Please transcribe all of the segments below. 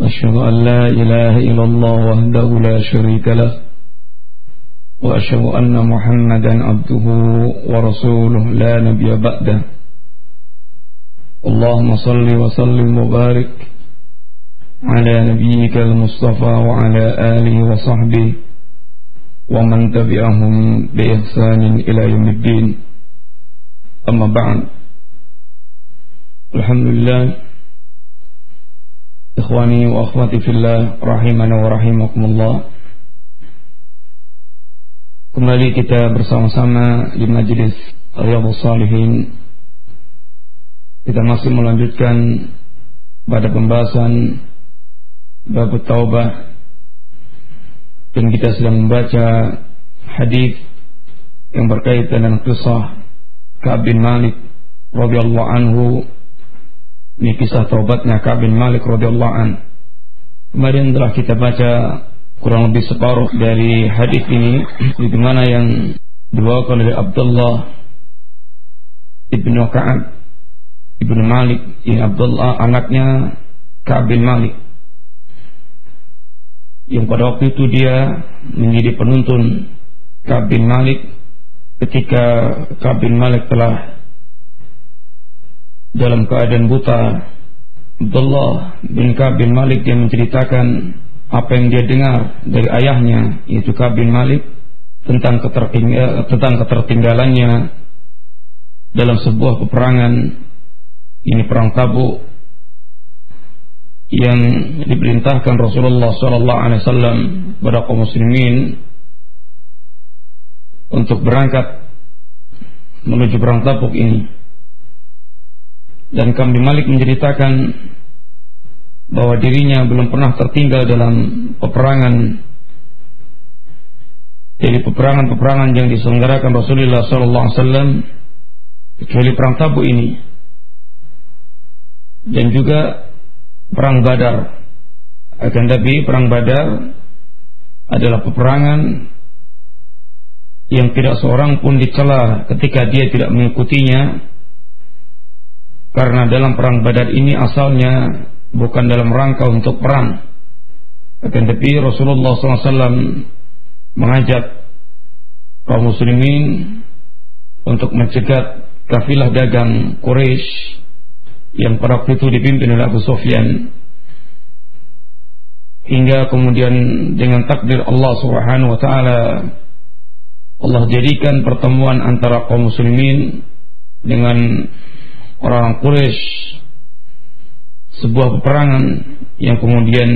هادي له أشهد أن لا إله إلا الله وحده لا شريك له وأشهد أن محمدا عبده ورسوله لا نبي بعده. اللهم صل وسلم وبارك على نبيك المصطفى وعلى آله وصحبه ومن تبعهم بإحسان إلى يوم الدين. أما بعد الحمد لله Ikhwani wa akhwati fillah rahimana wa rahimakumullah. Kembali kita bersama-sama di majlis Riyadhus Salihin. Kita masih melanjutkan pada pembahasan bab taubah dan kita sedang membaca hadis yang berkaitan dengan kisah Ka'ab bin Malik radhiyallahu anhu ini kisah taubatnya Ka'ab bin Malik radhiyallahu an. Kemarin telah kita baca kurang lebih separuh dari hadis ini di mana yang dibawakan oleh Abdullah ibnu Ka'ab ibnu Malik ini Abdullah anaknya Ka'ab bin Malik yang pada waktu itu dia menjadi penuntun Ka'ab bin Malik ketika Ka'ab bin Malik telah dalam keadaan buta Abdullah bin Ka'ab bin Malik yang menceritakan apa yang dia dengar dari ayahnya yaitu Ka'ab bin Malik tentang ketertinggal, tentang ketertinggalannya dalam sebuah peperangan ini perang Tabuk yang diperintahkan Rasulullah sallallahu alaihi wasallam kepada kaum muslimin untuk berangkat menuju perang Tabuk ini dan Kambi Malik menceritakan bahwa dirinya belum pernah tertinggal dalam peperangan. Jadi peperangan-peperangan yang diselenggarakan Rasulullah sallallahu alaihi wasallam kecuali perang Tabuk ini dan juga perang Badar. Akan tapi perang Badar adalah peperangan yang tidak seorang pun dicela ketika dia tidak mengikutinya karena dalam perang Badar ini asalnya bukan dalam rangka untuk perang. Akan tetapi Rasulullah SAW mengajak kaum muslimin untuk mencegat kafilah dagang Quraisy yang pada waktu itu dipimpin oleh Abu Sufyan hingga kemudian dengan takdir Allah Subhanahu wa taala Allah jadikan pertemuan antara kaum muslimin dengan orang Quraisy sebuah peperangan yang kemudian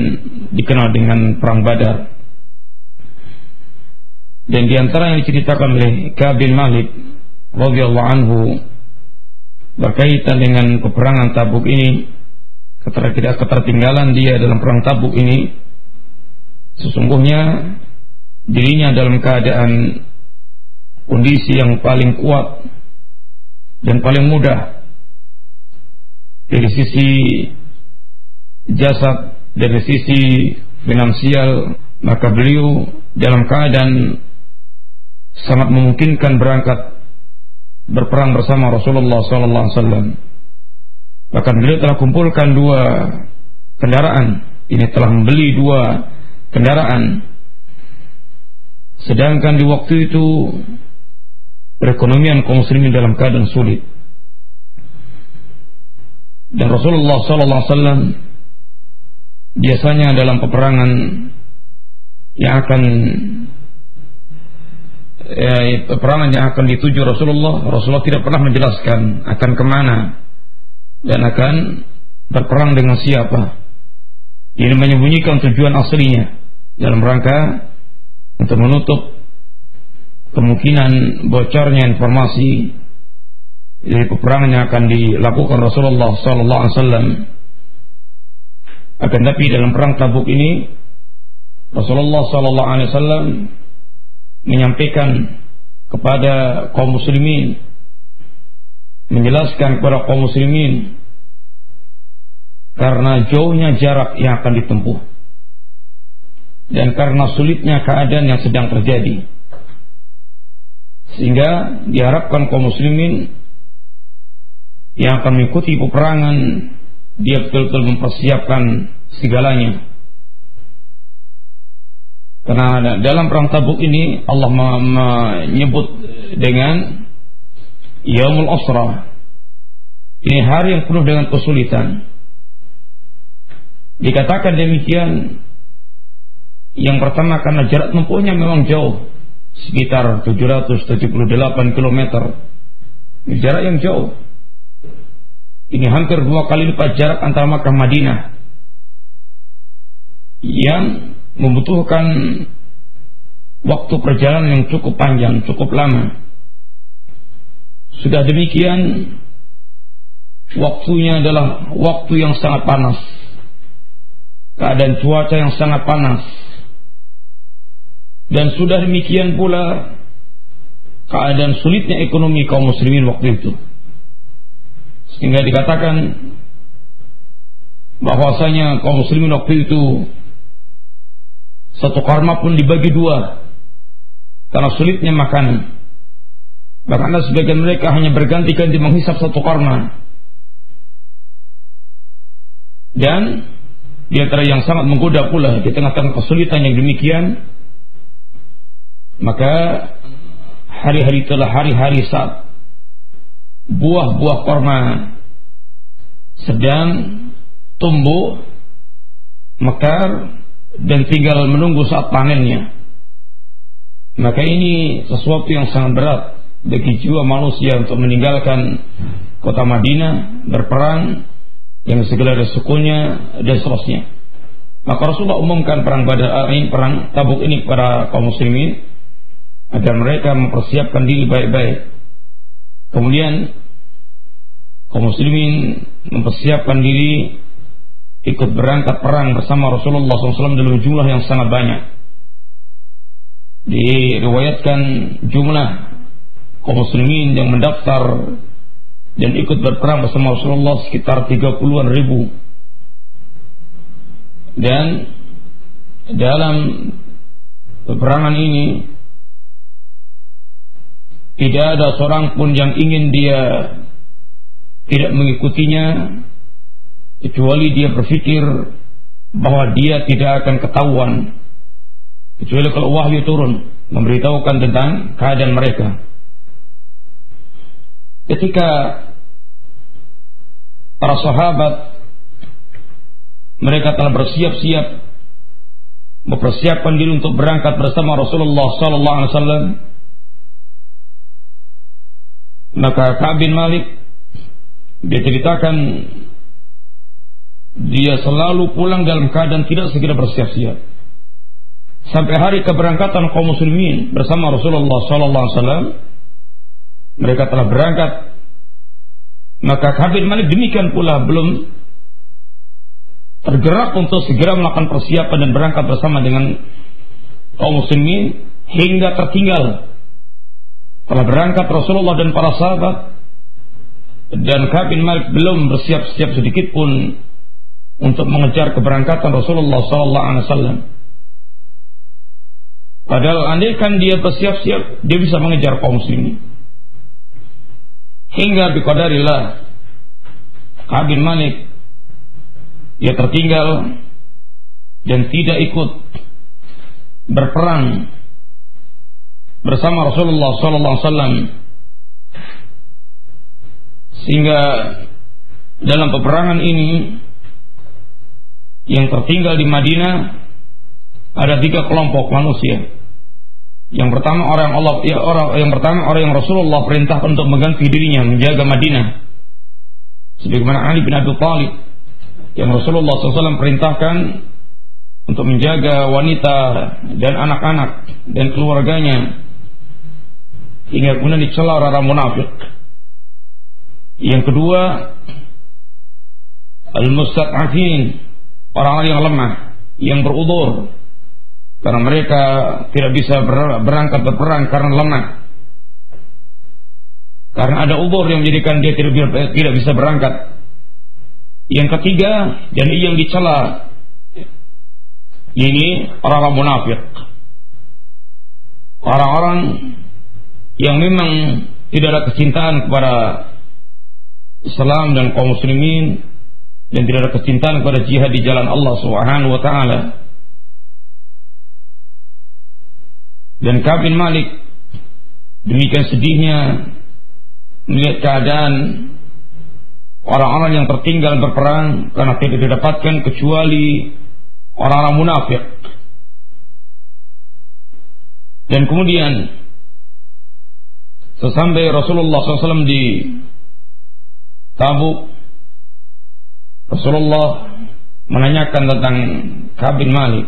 dikenal dengan perang Badar. Dan di antara yang diceritakan oleh Ka'ab bin Malik radhiyallahu anhu berkaitan dengan peperangan Tabuk ini, ketertinggalan dia dalam perang Tabuk ini, sesungguhnya dirinya dalam keadaan kondisi yang paling kuat dan paling mudah dari sisi jasad, dari sisi finansial, maka beliau dalam keadaan sangat memungkinkan berangkat berperang bersama Rasulullah sallallahu alaihi wasallam. Bahkan beliau telah kumpulkan dua kendaraan. Ini telah membeli dua kendaraan. Sedangkan di waktu itu perekonomian kaum muslimin dalam keadaan sulit. Dan Rasulullah wasallam biasanya dalam peperangan yang akan ya, peperangan yang akan dituju Rasulullah, Rasulullah tidak pernah menjelaskan akan ke mana dan akan berperang dengan siapa. Ini menyembunyikan tujuan aslinya dalam rangka untuk menutup kemungkinan bocornya informasi dari peperangan yang akan dilakukan Rasulullah sallallahu alaihi wasallam. Akan tapi dalam perang Tabuk ini Rasulullah sallallahu alaihi wasallam menyampaikan kepada kaum muslimin menjelaskan kepada kaum muslimin karena jauhnya jarak yang akan ditempuh dan karena sulitnya keadaan yang sedang terjadi sehingga diharapkan kaum muslimin yang akan mengikuti peperangan dia betul-betul mempersiapkan segalanya karena dalam perang tabuk ini Allah menyebut dengan Yaumul Asra. Ini hari yang penuh dengan kesulitan. Dikatakan demikian yang pertama karena jarak tempuhnya memang jauh sekitar 778 km. Jarak yang jauh. Ini hampir dua kali lipat jarak antara Makkah Madinah. Yang membutuhkan waktu perjalanan yang cukup panjang, cukup lama. Sudah demikian, waktunya adalah waktu yang sangat panas. Keadaan cuaca yang sangat panas. Dan sudah demikian pula keadaan sulitnya ekonomi kaum muslimin waktu itu. Sehingga dikatakan bahwasanya kaum muslimin waktu itu satu karma pun dibagi dua karena sulitnya makanan. Bahkan sebagian mereka hanya berganti-ganti menghisap satu karma. Dan di antara yang sangat menggoda pula di tengah-tengah kesulitan yang demikian, maka hari-hari telah hari-hari saat buah-buah korma sedang tumbuh mekar dan tinggal menunggu saat panennya. Maka ini sesuatu yang sangat berat bagi jiwa manusia untuk meninggalkan kota Madinah, berperang, yang segala resikonya dan seterusnya. Maka Rasulullah umumkan perang Badar ini, perang Tabuk ini kepada kaum muslimin agar mereka mempersiapkan diri baik-baik. Kemudian kaum muslimin mempersiapkan diri ikut berangkat perang bersama Rasulullah SAW dalam jumlah yang sangat banyak. Diriwayatkan jumlah kaum muslimin yang mendaftar dan ikut berperang bersama Rasulullah sekitar 30-an ribu. Dan dalam peperangan ini tidak ada seorang pun yang ingin dia tidak mengikutinya kecuali dia berpikir bahwa dia tidak akan ketahuan. Kecuali kalau wahyu turun memberitahukan tentang keadaan mereka. Ketika para sahabat mereka telah bersiap-siap mempersiapkan diri untuk berangkat bersama Rasulullah sallallahu alaihi wasallam maka Ka'ab bin Malik dia ceritakan dia selalu pulang dalam keadaan tidak segera bersiap-siap. Sampai hari keberangkatan kaum muslimin bersama Rasulullah sallallahu alaihi wasallam mereka telah berangkat maka Khabib Malik demikian pula belum tergerak untuk segera melakukan persiapan dan berangkat bersama dengan kaum muslimin hingga tertinggal telah berangkat Rasulullah dan para sahabat dan Khabib Malik belum bersiap-siap sedikit pun untuk mengejar keberangkatan Rasulullah sallallahu alaihi wasallam. Padahal andaikan dia bersiap-siap, dia bisa mengejar kaum muslimin. Hingga biqadarillah Kabin Malik dia tertinggal dan tidak ikut berperang bersama Rasulullah sallallahu alaihi wasallam sehingga dalam peperangan ini yang tertinggal di Madinah ada tiga kelompok manusia. Yang pertama orang Allah ya orang yang pertama orang yang Rasulullah perintah untuk mengganti dirinya menjaga Madinah. Sebagaimana Ali bin Abi Thalib yang Rasulullah SAW perintahkan untuk menjaga wanita dan anak-anak dan keluarganya hingga kemudian dicela orang munafik. Yang kedua al-mustad'afin orang-orang yang lemah, yang berudur, Karena mereka tidak bisa berangkat berperang karena lemah. Karena ada ubur yang menjadikan dia tidak, bisa berangkat. Yang ketiga, dan yang dicela ini orang-orang munafik. Orang-orang yang memang tidak ada kecintaan kepada Islam dan kaum muslimin dan tidak ada kecintaan kepada jihad di jalan Allah Subhanahu wa taala. Dan Kabin Malik demikian sedihnya melihat keadaan orang-orang yang tertinggal berperang karena tidak didapatkan kecuali orang-orang munafik. Dan kemudian sesampai Rasulullah SAW di Tabuk, Rasulullah menanyakan tentang Kabin Malik.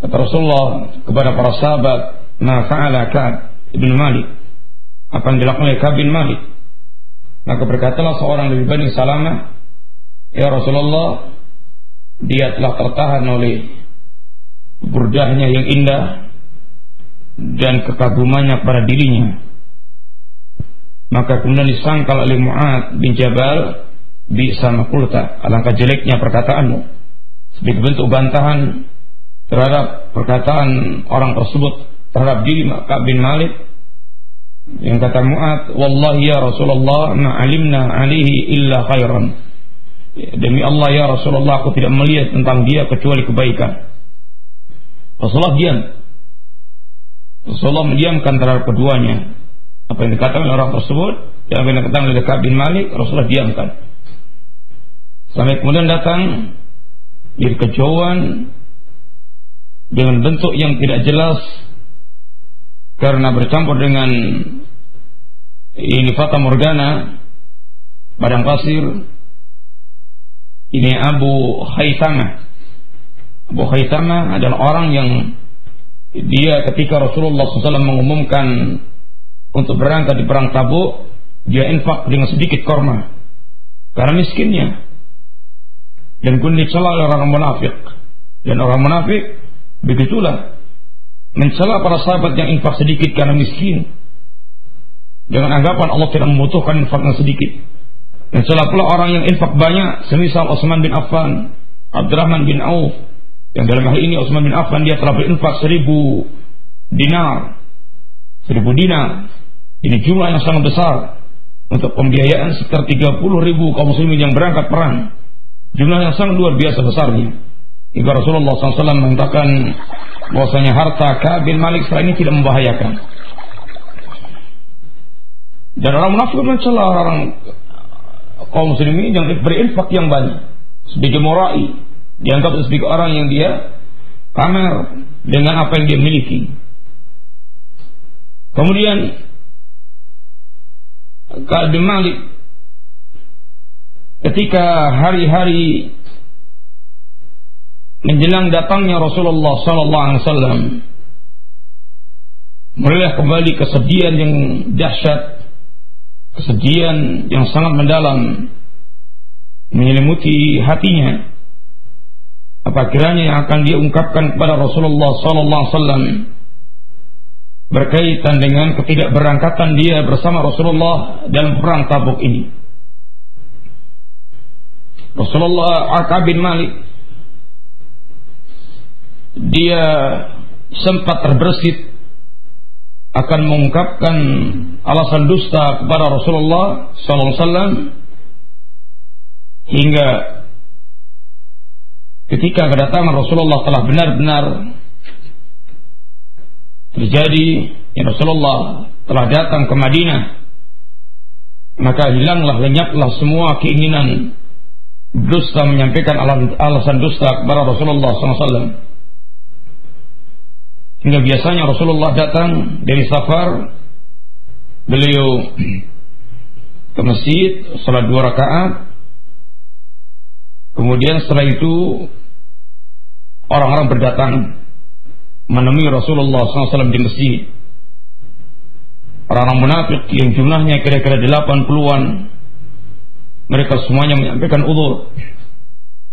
Kata Rasulullah kepada para sahabat, "Ma fa'ala ibn Malik?" Apa yang dilakukan oleh Kabin Malik? Maka berkatalah seorang dari Bani Salamah, "Ya Rasulullah, dia telah tertahan oleh burdahnya yang indah dan kekagumannya pada dirinya. Maka kemudian disangkal oleh Mu'ad bin Jabal bisa makulta alangkah jeleknya perkataanmu sebagai bentuk bantahan terhadap perkataan orang tersebut terhadap diri Ka'ab bin Malik yang kata Mu'ad wallahi ya Rasulullah ma'alimna alihi illa khairan Demi Allah ya Rasulullah aku tidak melihat tentang dia kecuali kebaikan. Rasulullah diam. Rasulullah mendiamkan terhadap keduanya. Apa yang dikatakan orang tersebut, yang apa yang dikatakan oleh Ka'ab bin Malik, Rasulullah diamkan. Sampai kemudian datang dari kejauhan dengan bentuk yang tidak jelas karena bercampur dengan ini fata morgana padang pasir ini Abu Khaisamah. Abu Khaisamah adalah orang yang dia ketika Rasulullah SAW mengumumkan untuk berangkat di perang Tabuk, dia infak dengan sedikit korma karena miskinnya. Dan pun dicela oleh orang munafik. Dan orang munafik begitulah mencela para sahabat yang infak sedikit karena miskin. Dengan anggapan Allah tidak membutuhkan infak yang sedikit. Salah pula orang yang infak banyak semisal Utsman bin Affan, Abdurrahman bin Auf. Yang dalam hal ini Utsman bin Affan dia telah berinfak seribu dinar. Seribu dinar. Ini jumlah yang sangat besar untuk pembiayaan sekitar 30 ribu kaum muslimin yang berangkat perang. Jumlah yang sangat luar biasa besarnya. Hingga Rasulullah SAW mengatakan bahwasanya harta Ka'ab bin Malik setelah ini tidak membahayakan. Dan orang munafik mencela orang kaum muslimin yang berinfak yang banyak sebagai morai dianggap sebagai orang yang dia pamer dengan apa yang dia miliki. Kemudian Ka'ab Malik ketika hari-hari menjelang datangnya Rasulullah sallallahu alaihi wasallam mulai kembali kesedihan yang dahsyat kesedihan yang sangat mendalam menyelimuti hatinya apa yang akan dia ungkapkan kepada Rasulullah sallallahu alaihi berkaitan dengan ketidakberangkatan dia bersama Rasulullah dalam perang Tabuk ini. Rasulullah Aqab bin Malik dia sempat terbersit akan mengungkapkan alasan dusta kepada Rasulullah SAW hingga ketika kedatangan Rasulullah telah benar-benar terjadi ya Rasulullah telah datang ke Madinah maka hilanglah lenyaplah semua keinginan dusta menyampaikan alasan dusta kepada Rasulullah SAW Hingga biasanya Rasulullah datang dari safar, beliau ke masjid, salat dua rakaat, kemudian setelah itu orang-orang berdatang menemui Rasulullah SAW di masjid. Orang-orang munafik yang jumlahnya kira-kira delapan puluhan, mereka semuanya menyampaikan udur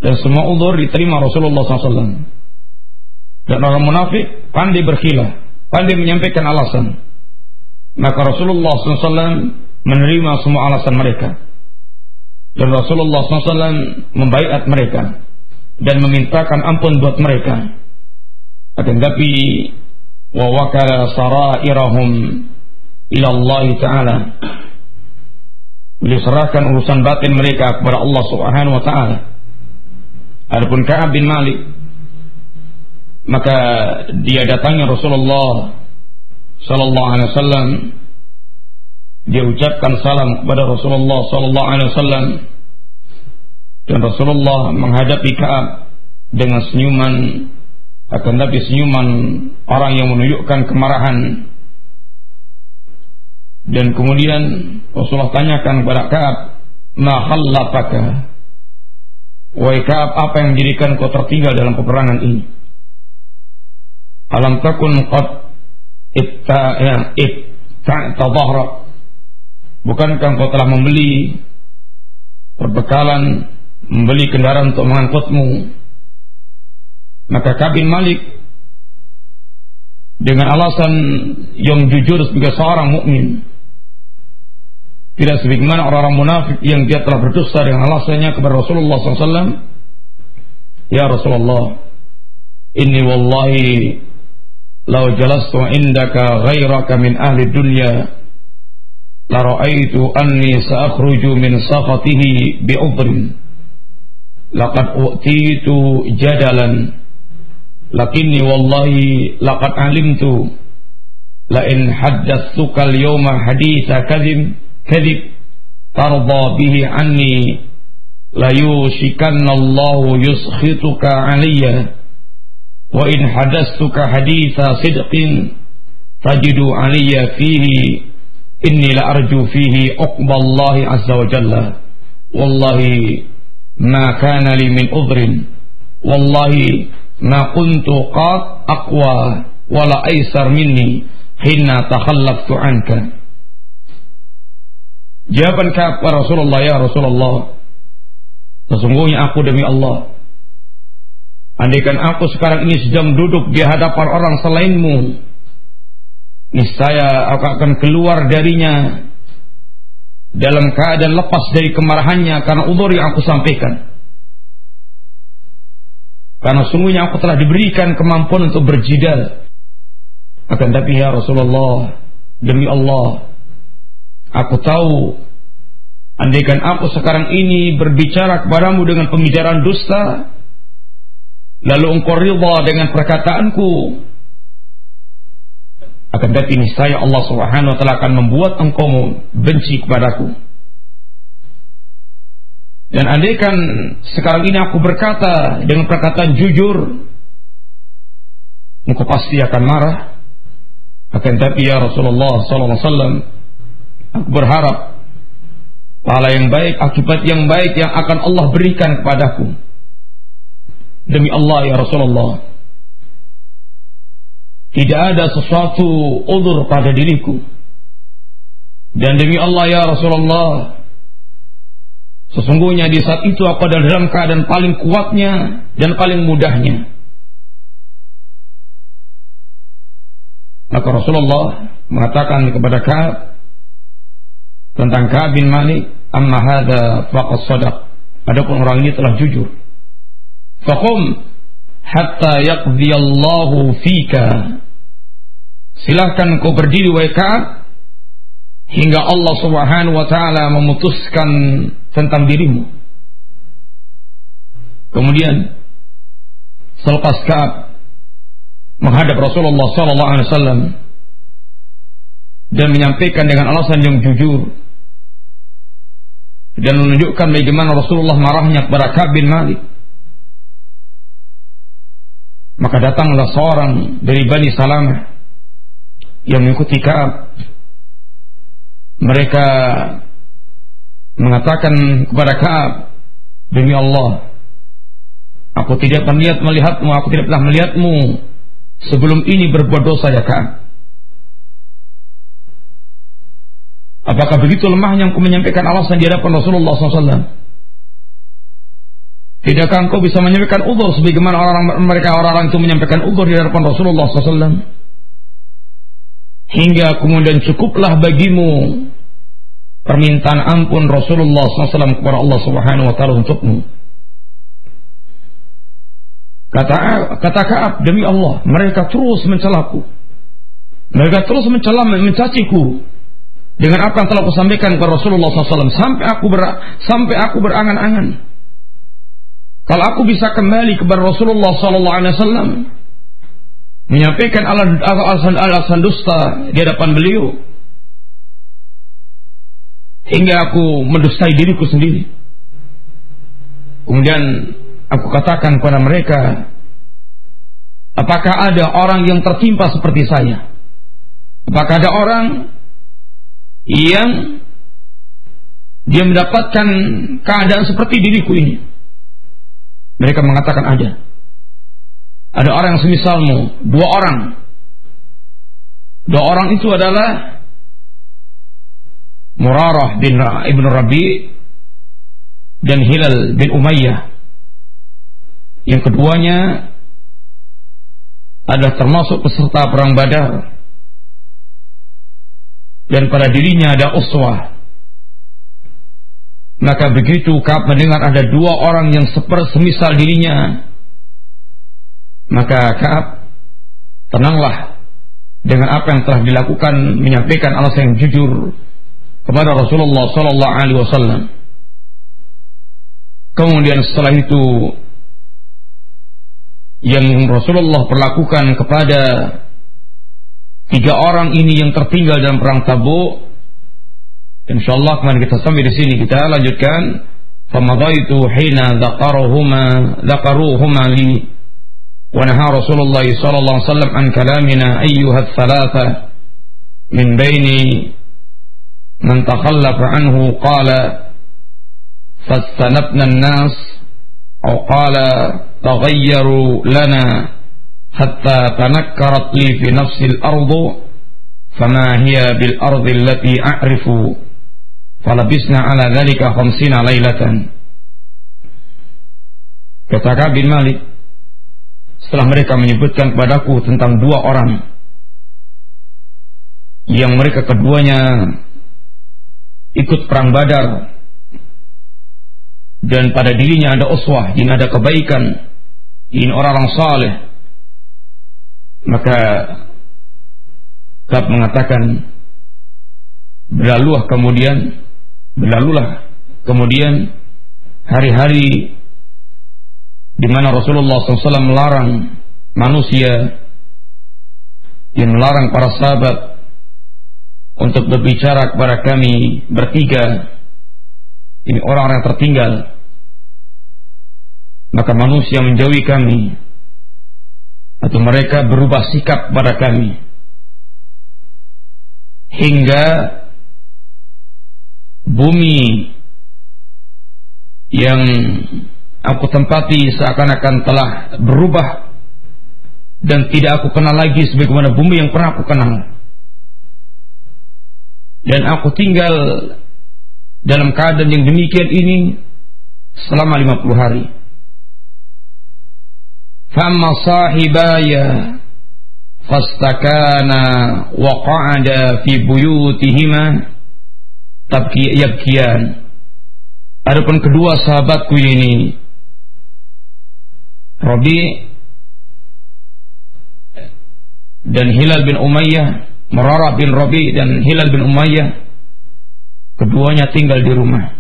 dan semua udur diterima Rasulullah SAW. Dan orang munafik pandai berkilah, pandai menyampaikan alasan. Maka Rasulullah SAW menerima semua alasan mereka. Dan Rasulullah SAW membaiat mereka dan memintakan ampun buat mereka. Akan tapi wa wakala sarairahum ila Allah Ta'ala Beliau serahkan urusan batin mereka kepada Allah Subhanahu wa taala. Adapun Ka'ab bin Malik maka dia datangi Rasulullah sallallahu alaihi wasallam dia ucapkan salam kepada Rasulullah sallallahu alaihi wasallam dan Rasulullah menghadapi Ka'ab dengan senyuman akan tapi senyuman orang yang menunjukkan kemarahan dan kemudian Rasulullah tanyakan kepada Ka'ab, "Ma khallafaka?" Wahai Ka'ab, apa yang menjadikan kau tertinggal dalam peperangan ini? Alam takun qad itta ya itta. Bukankah kau telah membeli perbekalan, membeli kendaraan untuk mengangkutmu? Maka Kabin Malik dengan alasan yang jujur sebagai seorang mukmin tidak sebagaimana orang-orang munafik yang dia telah berdusta dengan alasannya kepada Rasulullah SAW. Ya Rasulullah, inni wallahi lau jalastu indaka ghairaka min ahli dunya la ra'aitu anni sa'akhruju min sakhatihi bi'udrin laqad u'titu jadalan. Lakinni wallahi laqad alimtu. La in haddatsuka al-yawma haditha kadhib kadhib tarda bihi anni. La yushikanna Allahu yuskhituka alayya. Wa in hadastuka haditha sidqin tajidu alayya fihi. Inni la arju fihi uqballahi azza wa jalla. Wallahi ma kana li min udhrin wallahi ma kuntu qad aqwa wala aisar minni hina takhallaftu anka. Jawaban kepada Rasulullah ya Rasulullah sesungguhnya aku demi Allah. Andaikan aku sekarang ini sedang duduk di hadapan orang selainmu niscaya aku akan keluar darinya dalam keadaan lepas dari kemarahannya Karena umur yang aku sampaikan. Karena sungguhnya aku telah diberikan kemampuan untuk berjidal. Akan tapi ya Rasulullah Demi Allah Aku tahu andaikan aku sekarang ini berbicara kepadamu dengan pembicaraan dusta, lalu engkau ridha dengan perkataanku, akan tapi saya Allah Subhanahu wa taala akan membuat engkau benci kepadaku. Dan andaikan sekarang ini aku berkata dengan perkataan jujur, engkau pasti akan marah. Akan tapi ya Rasulullah sallallahu alaihi wasallam Aku berharap pahala yang baik, akibat yang baik yang akan Allah berikan kepadaku. Demi Allah ya Rasulullah. Tidak ada sesuatu udur pada diriku. Dan demi Allah ya Rasulullah. Sesungguhnya di saat itu aku adalah dalam keadaan paling kuatnya dan paling mudahnya. Maka Rasulullah mengatakan kepada Ka'ab, tentang Ka'ab bin Malik amma hadza faqad sadaq adapun orang ini telah jujur faqum hatta yaqdi Allahu fika silahkan kau berdiri wahai Ka'ab hingga Allah Subhanahu wa taala memutuskan tentang dirimu kemudian selepas Ka'ab menghadap Rasulullah sallallahu alaihi wasallam dan menyampaikan dengan alasan yang jujur dan menunjukkan bagaimana Rasulullah marahnya kepada Ka'ab bin Malik. Maka datanglah seorang dari Bani Salamah yang mengikuti Ka'ab. Mereka mengatakan kepada Ka'ab, demi Allah, aku tidak pernah melihatmu, aku tidak pernah melihatmu sebelum ini berbuat dosa ya Ka'ab. Apakah begitu lemahnya aku menyampaikan alasan di hadapan Rasulullah SAW? Tidakkah engkau bisa menyampaikan udur sebagaimana orang mereka orang-orang itu menyampaikan udur di hadapan Rasulullah SAW? Hingga kemudian cukuplah bagimu permintaan ampun Rasulullah SAW kepada Allah Subhanahu Wa Taala untukmu. Kata kata Kaab demi Allah mereka terus mencelaku. Mereka terus mencela mencaciku dengan apa yang telah kusampaikan kepada Rasulullah SAW sampai aku ber, sampai aku berangan-angan kalau aku bisa kembali kepada Rasulullah sallallahu alaihi wasallam menyampaikan alasan-alasan dusta di hadapan beliau hingga aku mendustai diriku sendiri. Kemudian aku katakan kepada mereka, apakah ada orang yang tertimpa seperti saya? Apakah ada orang yang dia mendapatkan keadaan seperti diriku ini? Mereka mengatakan ada. Ada orang yang semisalmu, dua orang. Dua orang itu adalah Murarah bin Ibn Rabi dan Hilal bin Umayyah. Yang keduanya adalah termasuk peserta perang Badar. Dan pada dirinya ada uswah maka begitu Kaab mendengar ada dua orang yang seper semisal dirinya, maka Kaab tenanglah dengan apa yang telah dilakukan menyampaikan alasan yang jujur kepada Rasulullah Sallallahu Alaihi Wasallam. Kemudian setelah itu yang Rasulullah perlakukan kepada tiga orang ini yang tertinggal dalam perang Tabuk Insya Allah kemarin kita sampai di sini kita lanjutkan. Famadaitu hina dzakaruhuma dzakaruhuma li ونهى رسول الله صلى الله عليه وسلم عن كلامنا أيها الثلاثة من بين من تخلف عنه قال فاستنبنا الناس أو قال تغيروا لنا حتى تنكرت لي في نفس الأرض فما هي بالأرض التي أعرف Falabisna ala dhalika khamsina lailatan. Kata bin Malik, setelah mereka menyebutkan kepadaku tentang dua orang yang mereka keduanya ikut perang Badar dan pada dirinya ada uswah, ini ada kebaikan, ini orang-orang saleh. Maka Kab mengatakan berlaluah kemudian berlalulah kemudian hari-hari di mana Rasulullah SAW melarang manusia yang melarang para sahabat untuk berbicara kepada kami bertiga. Ini orang-orang yang tertinggal. Maka manusia menjauhi kami atau mereka berubah sikap pada kami. Hingga bumi yang aku tempati seakan-akan telah berubah dan tidak aku kenal lagi sebagaimana bumi yang pernah aku kenal. Dan aku tinggal dalam keadaan yang demikian ini selama 50 hari. Fama sahibaya fastakana wa qa'ada fi buyutihima tabki yabkian. Adapun kedua sahabatku ini Rabi dan Hilal bin Umayyah, Mararah bin Rabi dan Hilal bin Umayyah keduanya tinggal di rumah.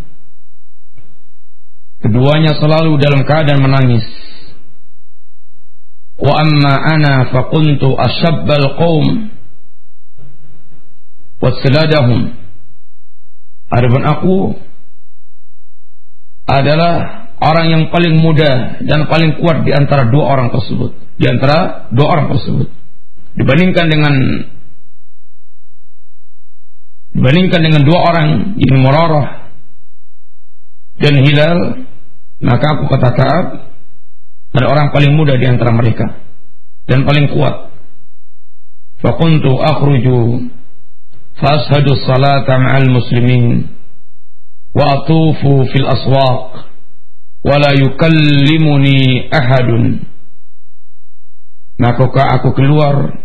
Keduanya selalu dalam keadaan menangis. Wa amma ana faquntu ashabbal qaum wa Adapun aku adalah orang yang paling muda dan paling kuat di antara dua orang tersebut. Di antara dua orang tersebut. Dibandingkan dengan dibandingkan dengan dua orang ini Murarah dan Hilal, maka aku katakan ada orang paling muda di antara mereka dan paling kuat. Fakuntu akhruju فأشهد الصلاة مع المسلمين وأطوف في الأسواق wala yukallimuni ahadun maka aku keluar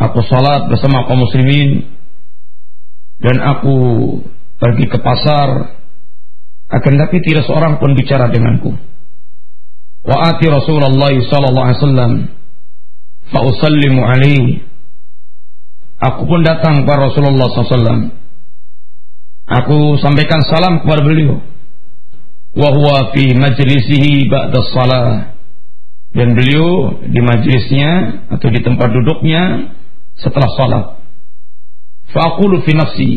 aku salat bersama kaum muslimin dan aku pergi ke pasar akan tapi tidak seorang pun bicara denganku wa ati Rasulullah sallallahu alaihi wasallam fa usallimu alaihi aku pun datang kepada Rasulullah SAW aku sampaikan salam kepada beliau. Wa huwa fi majlisihi ba'da salah. Dan beliau di majlisnya atau di tempat duduknya setelah salat. Faqulu fi nafsi.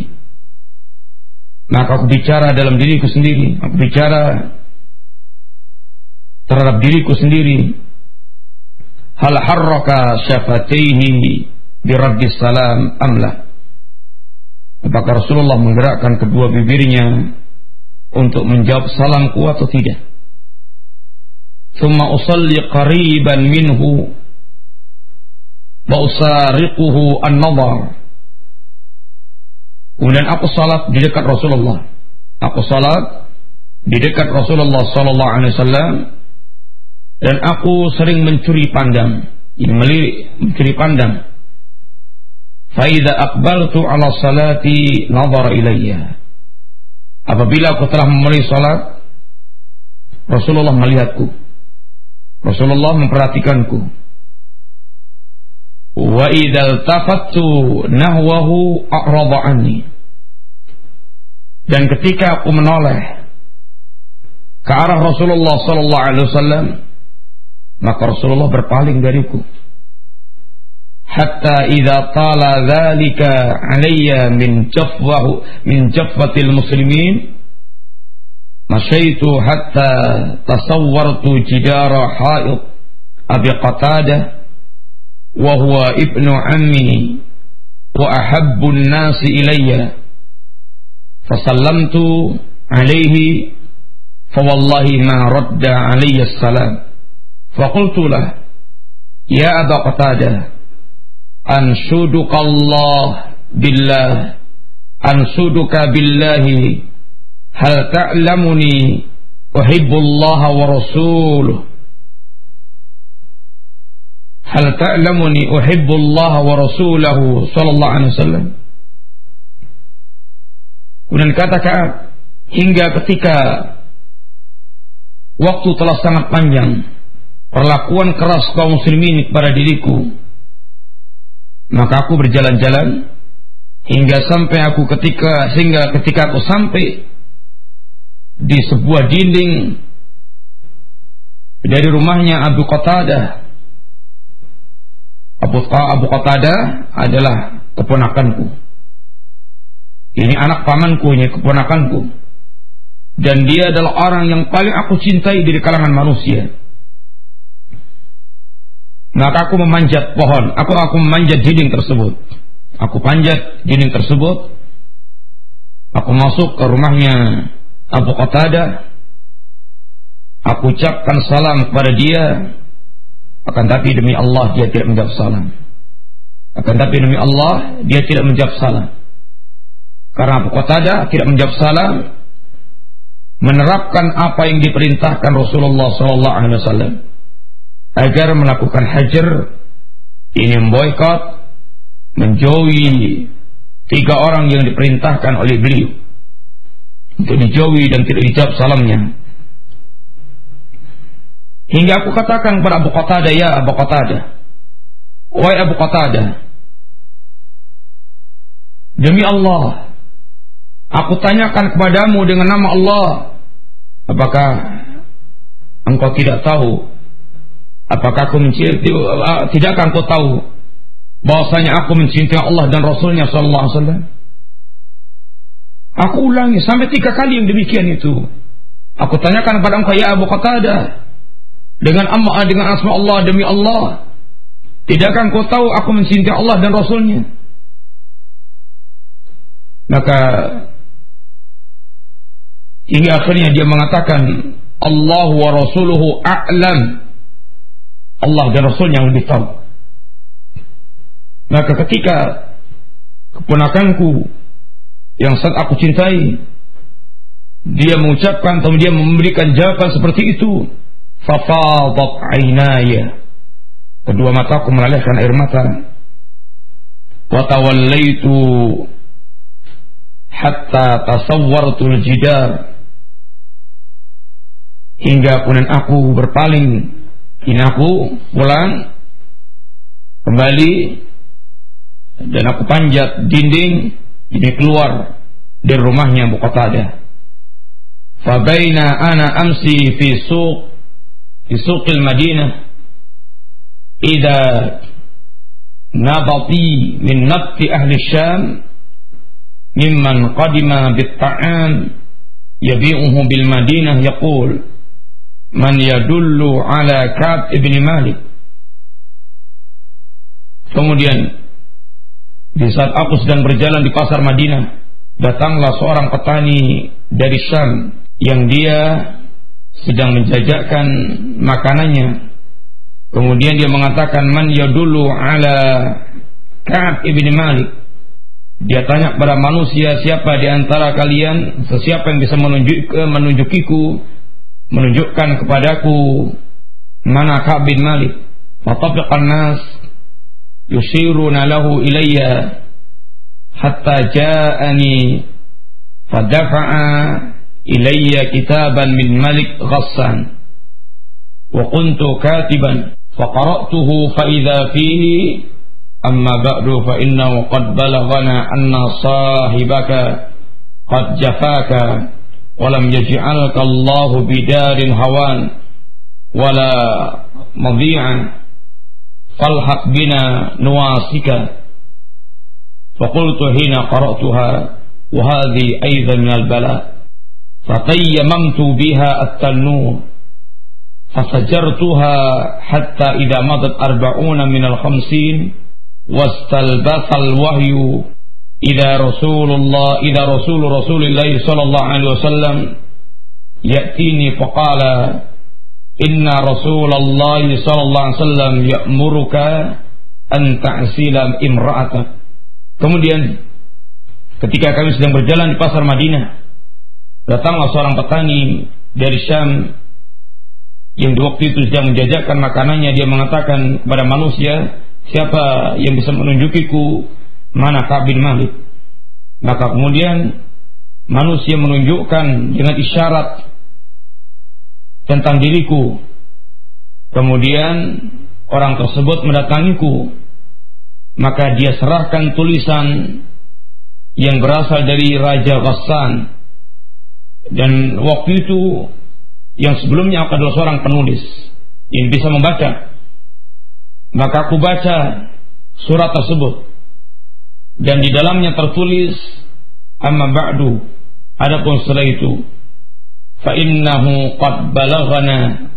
Maka aku bicara dalam diriku sendiri. Aku bicara terhadap diriku sendiri. Hal harraka syafataihi bi raddis salam amla apakah Rasulullah menggerakkan kedua bibirnya untuk menjawab salamku atau tidak? Thumma usalli qariban minhu wa usariquhu an-nadhar. Kemudian aku salat di dekat Rasulullah? Aku salat di dekat Rasulullah sallallahu alaihi wasallam? Dan aku sering mencuri pandang ini melirik mencuri pandang faida aqbaltu ala salati nadhara ilayya. Apabila aku telah memulai salat Rasulullah melihatku. Rasulullah memperhatikanku. Wa idal tafattu nahwahu a'rada dan ketika aku menoleh ke arah Rasulullah sallallahu alaihi wasallam maka Rasulullah berpaling dariku hatta idza tala dzalika alayya min jafwahu min jafwatil muslimin مشيت حتى تصورت جدار حائط أبي قتادة وهو ابن عمي وأحب الناس إلي. فسلمت عليه فوالله ما رد علي السلام. فقلت له يا أبا قتادة ansudukallah billah ansuduka billahi hal ta'lamuni? Uhibbullaha wa rasuluh hal ta'lamuni? Uhibbullaha wa rasulahu sallallahu alaihi wasallam. Kemudian kata Ka'ab hingga ketika waktu telah sangat panjang perlakuan keras kaum muslimin kepada diriku maka aku berjalan-jalan hingga sampai aku ketika sehingga ketika aku sampai di sebuah dinding dari rumahnya Abu Qatadah. Abu, Abu Qatadah adalah keponakanku. Ini anak pamanku, ini keponakanku. Dan dia adalah orang yang paling aku cintai dari kalangan manusia. Maka aku memanjat pohon, aku aku memanjat dinding tersebut. Aku panjat dinding tersebut. Aku masuk ke rumahnya Abu Qatadah aku ucapkan salam kepada dia. Akan tapi demi Allah dia tidak menjawab salam. Akan tapi demi Allah dia tidak menjawab salam. Karena Abu Qatadah tidak menjawab salam menerapkan apa yang diperintahkan Rasulullah wasallam agar melakukan hajar ini memboikot menjauhi tiga orang yang diperintahkan oleh beliau untuk dijauhi dan tidak dijawab salamnya. Hingga aku katakan kepada Abu Qatadah, ya Abu Qatadah. Wahai Abu Qatadah. Demi Allah, aku tanyakan kepadamu dengan nama Allah. Apakah engkau tidak tahu? Apakah aku mencintai, tidakkah engkau tahu bahwasanya aku mencintai Allah dan Rasulnya sallallahu alaihi wasallam? Aku ulangi sampai tiga kali yang demikian itu. Aku tanyakan kepada engkau ya Abu Qatadah dengan amma dengan asma Allah demi Allah. Tidakkah engkau tahu aku mencintai Allah dan Rasulnya? Maka hingga akhirnya dia mengatakan Allah wa Rasuluhu a'lam. Allah dan Rasulnya yang lebih tahu. Maka ketika keponakanku yang sangat aku cintai dia mengucapkan atau dia memberikan jawaban seperti itu fafadat ainaya. Kedua mataku melelehkan air mata. Wa tawallaitu hatta tasawwartu al-jidar. Hingga kemudian aku berpaling ini aku pulang kembali dan aku panjat dinding ini keluar dari rumahnya Abu Qatadah. Fabaina ana amsi fi suq fi suqil Madinah ida nabati min nabti ahli Syam mimman qadima bit ta'am yabi'uhu bil Madinah yaqul man yadullu ala Ka'b ibn Malik Kemudian di saat aku sedang berjalan di pasar Madinah, datanglah seorang petani dari Syam yang dia sedang menjajakan makanannya. Kemudian dia mengatakan man yadullu ala Ka'ab ibn Malik. Dia tanya kepada manusia siapa di antara kalian, sesiapa yang bisa menunjuk menunjukiku menunjukkan kepadaku mana Ka'ab bin Malik. Fatafiqan nas yushiruna lahu ilayya hatta ja'ani fadafa'a ilayya kitaban min Malik Ghassan. Wa kuntu katiban faqara'tuhu fa idza fihi. Amma ba'du fa innahu qad balaghana anna sahibaka qad jafaka ولم يجعلك الله بدار هوان ولا مضيعا. فالحق بنا نواسك. فقلت حين قرأتها وهذه أيضا من البلاء. فتيممت بها التنور. فسجرتها حتى إذا مضت أربعون من الخمسين واستلبث الوهي إذا رسول الله إذا رسول رسول الله صلى الله عليه وسلم يأتيني فقال إن رسول الله صلى الله عليه وسلم يأمرك أن تعسل امرأتك kemudian ketika kami sedang berjalan di pasar Madinah datanglah seorang petani dari Syam yang di waktu itu sedang menjajakan makanannya dia mengatakan kepada manusia siapa yang bisa menunjukiku mana Kabin Malik. Maka kemudian manusia menunjukkan dengan isyarat tentang diriku. Kemudian orang tersebut mendatangiku. Maka dia serahkan tulisan yang berasal dari Raja Ghassan. Dan waktu itu yang sebelumnya aku adalah seorang penulis yang bisa membaca. Maka aku baca surat tersebut dan di dalamnya tertulis amma ba'du. Adapun setelah itu fa innahu qad balaghana.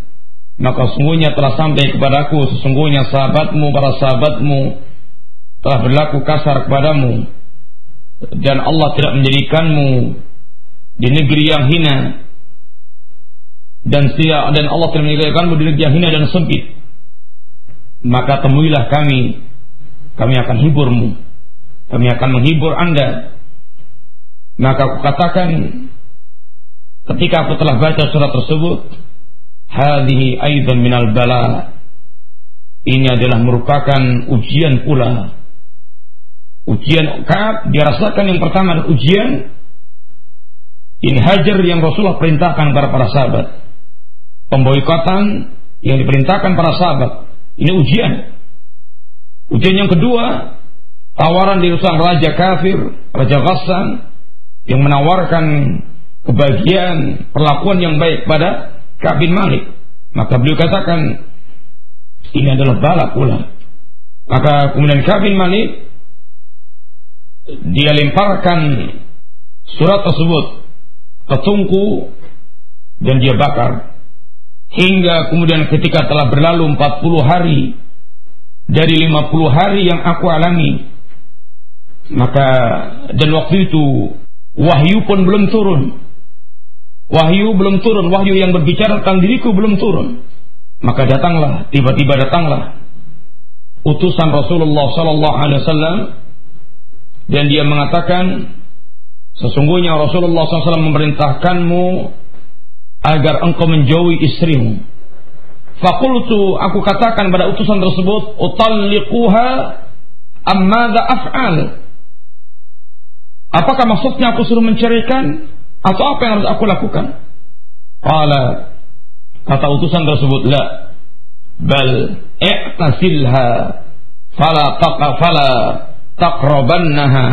Maka sungguhnya telah sampai kepadaku sesungguhnya sahabatmu para sahabatmu telah berlaku kasar kepadamu. Dan Allah tidak menjadikanmu di negeri yang hina. Dan dan Allah tidak menjadikanmu di negeri yang hina dan sempit. Maka temuilah kami kami akan hiburmu kami akan menghibur Anda. Maka aku katakan ketika aku telah baca surat tersebut, hadhihi aidan minal bala. Ini adalah merupakan ujian pula. Ujian Kaab dirasakan yang pertama ujian ini hajar yang Rasulullah perintahkan kepada para sahabat. Pemboikotan yang diperintahkan para sahabat. Ini ujian. Ujian yang kedua tawaran dari seorang raja kafir, raja Ghassan yang menawarkan kebahagiaan, perlakuan yang baik pada Ka'ab bin Malik. Maka beliau katakan ini adalah balak pula. Maka kemudian Ka'ab bin Malik dia lemparkan surat tersebut ke tungku dan dia bakar hingga kemudian ketika telah berlalu 40 hari dari 50 hari yang aku alami maka dan waktu itu wahyu pun belum turun. Wahyu belum turun, wahyu yang berbicara tentang diriku belum turun. Maka datanglah, tiba-tiba datanglah utusan Rasulullah sallallahu alaihi wasallam dan dia mengatakan Sesungguhnya Rasulullah SAW memerintahkanmu agar engkau menjauhi istrimu. Fakultu aku katakan pada utusan tersebut, utalliquha ammadha af'al. Apakah maksudnya aku suruh menceraikan atau apa yang harus aku lakukan? Qala kata utusan tersebut, la bal i'tasilha fala taqa fala taqrabannaha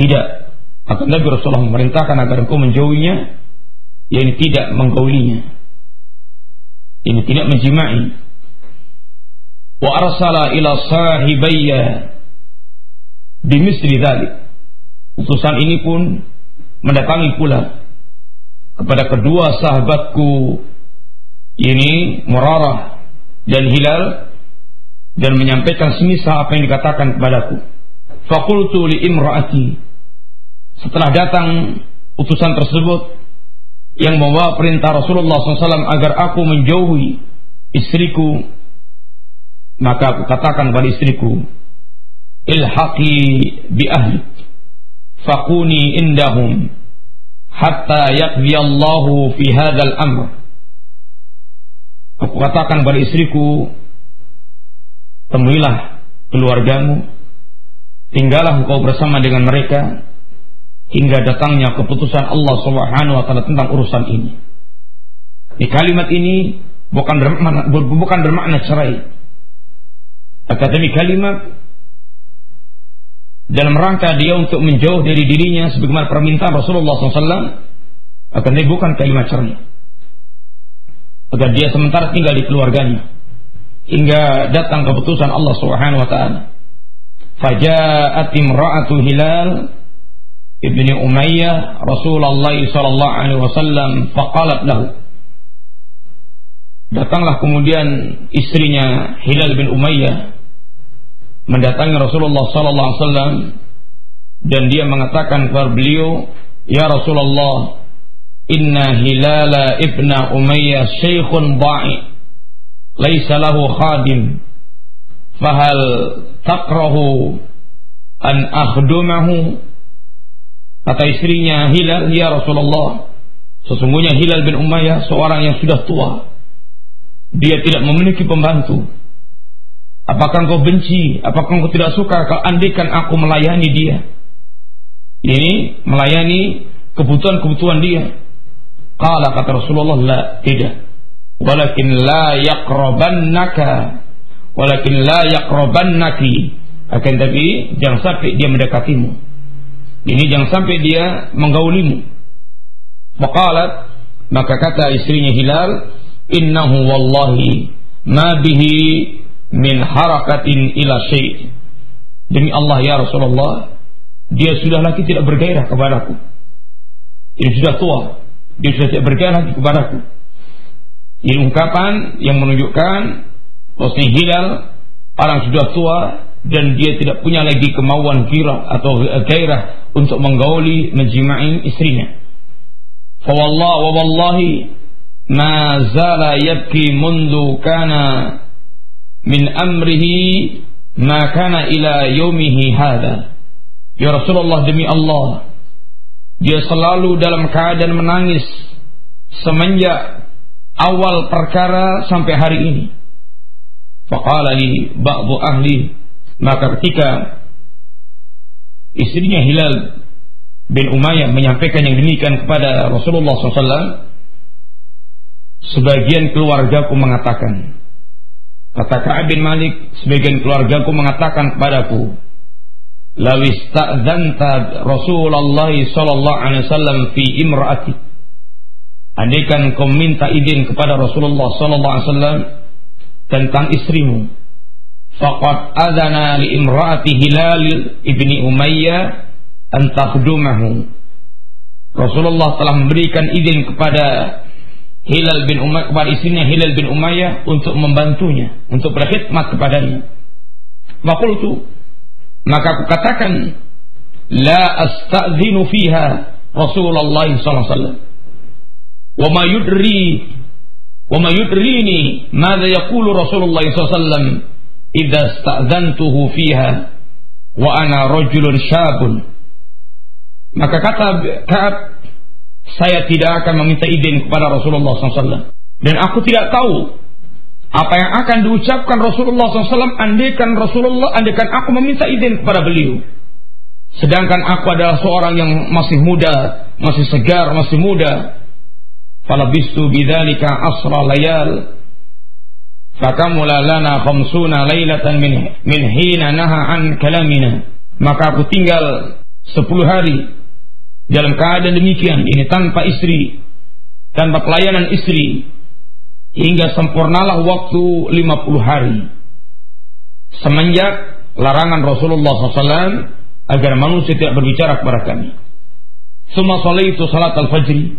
tidak. Akan Nabi Rasulullah memerintahkan agar engkau menjauhinya, yang tidak menggaulinya. Ini tidak menjimai. Wa arsala ila sahibayya bimisri dhalik. Utusan ini pun mendatangi pula kepada kedua sahabatku ini Murarah dan Hilal dan menyampaikan semisal apa yang dikatakan kepadaku. Fakultu li imraati setelah datang utusan tersebut yang membawa perintah Rasulullah SAW agar aku menjauhi istriku, maka aku katakan pada istriku, ilhaqi bi ahli, fakuni indahum, hatta yakdi Allahu fi hadzal amr. Aku katakan pada istriku, temuilah keluargamu, tinggallah engkau bersama dengan mereka hingga datangnya keputusan Allah Subhanahu wa taala tentang urusan ini. Di kalimat ini bukan bermakna, bukan bermakna cerai. Akademi kalimat dalam rangka dia untuk menjauh dari dirinya sebagaimana permintaan Rasulullah SAW akan dia bukan kalimat. Agar dia sementara tinggal di keluarganya hingga datang keputusan Allah Subhanahu wa taala. Faja'at imra'atu Hilal ibni Umayyah Rasulullah sallallahu alaihi wasallam faqalat lahu Datanglah kemudian istrinya Hilal bin Umayyah mendatangi Rasulullah sallallahu alaihi wasallam dan dia mengatakan kepada beliau, "Ya Rasulullah, inna Hilal ibna Umayyah syaikhun ba'i, laisa lahu khadim, fahal takrahu an akhdumahu Kata istrinya Hilal, ya Rasulullah, sesungguhnya Hilal bin Umayyah seorang yang sudah tua. Dia tidak memiliki pembantu. Apakah engkau benci? Apakah engkau tidak suka kalau andikan aku melayani dia? Ini melayani kebutuhan-kebutuhan dia. Kala kata Rasulullah, la, tidak. Walakin la yaqrabannaka. Walakin la yaqrabannaki. Akan tapi jangan sampai dia mendekatimu. Ini jangan sampai dia menggaulimu. Maqalat maka kata istrinya Hilal, "Innahu wallahi ma bihi min harakatin ila syai'." Demi Allah ya Rasulullah, dia sudah lagi tidak bergairah kepadaku. Dia sudah tua, dia sudah tidak bergairah lagi kepadaku. Ini ungkapan yang menunjukkan bahwa Hilal orang sudah tua dan dia tidak punya lagi kemauan kira atau gairah untuk menggauli menjimai istrinya. Fawallah wa wallahi ma zala yabki mundu kana min amrihi ma kana ila yaumihi hada. Ya Rasulullah demi Allah dia selalu dalam keadaan menangis semenjak awal perkara sampai hari ini. Faqala li ba'du ahli maka ketika istrinya Hilal bin Umayyah menyampaikan yang demikian kepada Rasulullah SAW, sebagian keluargaku mengatakan, kata Ka'ab bin Malik, sebagian keluargaku mengatakan kepadaku, Lawis ta'zanta Rasulullah sallallahu alaihi wasallam fi imraati. Andaikan kau minta izin kepada Rasulullah sallallahu alaihi wasallam tentang istrimu, faqad adana li imraati Hilal ibni Umayyah an takhdumahu. Rasulullah telah memberikan izin kepada Hilal bin Umayyah kepada istrinya Hilal bin Umayyah untuk membantunya, untuk berkhidmat kepadanya. Maqultu maka aku katakan la astadzinu fiha Rasulullah sallallahu alaihi wasallam. Wa ma yudri wa ma yudrini madza yaqulu Rasulullah sallallahu alaihi wasallam idza sta'dzantuhu fiha wa ana rajulun syabun Maka kata Ka'ab, saya tidak akan meminta izin kepada Rasulullah SAW. Dan aku tidak tahu apa yang akan diucapkan Rasulullah SAW andaikan Rasulullah, andaikan aku meminta izin kepada beliau. Sedangkan aku adalah seorang yang masih muda, masih segar, masih muda. Falabistu bidzalika asra layal. Fakamula lana khamsuna laylatan min, min hina naha kalamina. Maka aku tinggal sepuluh hari dalam keadaan demikian ini tanpa istri tanpa pelayanan istri hingga sempurnalah waktu 50 hari semenjak larangan Rasulullah SAW agar manusia tidak berbicara kepada kami. Suma itu salat al-fajri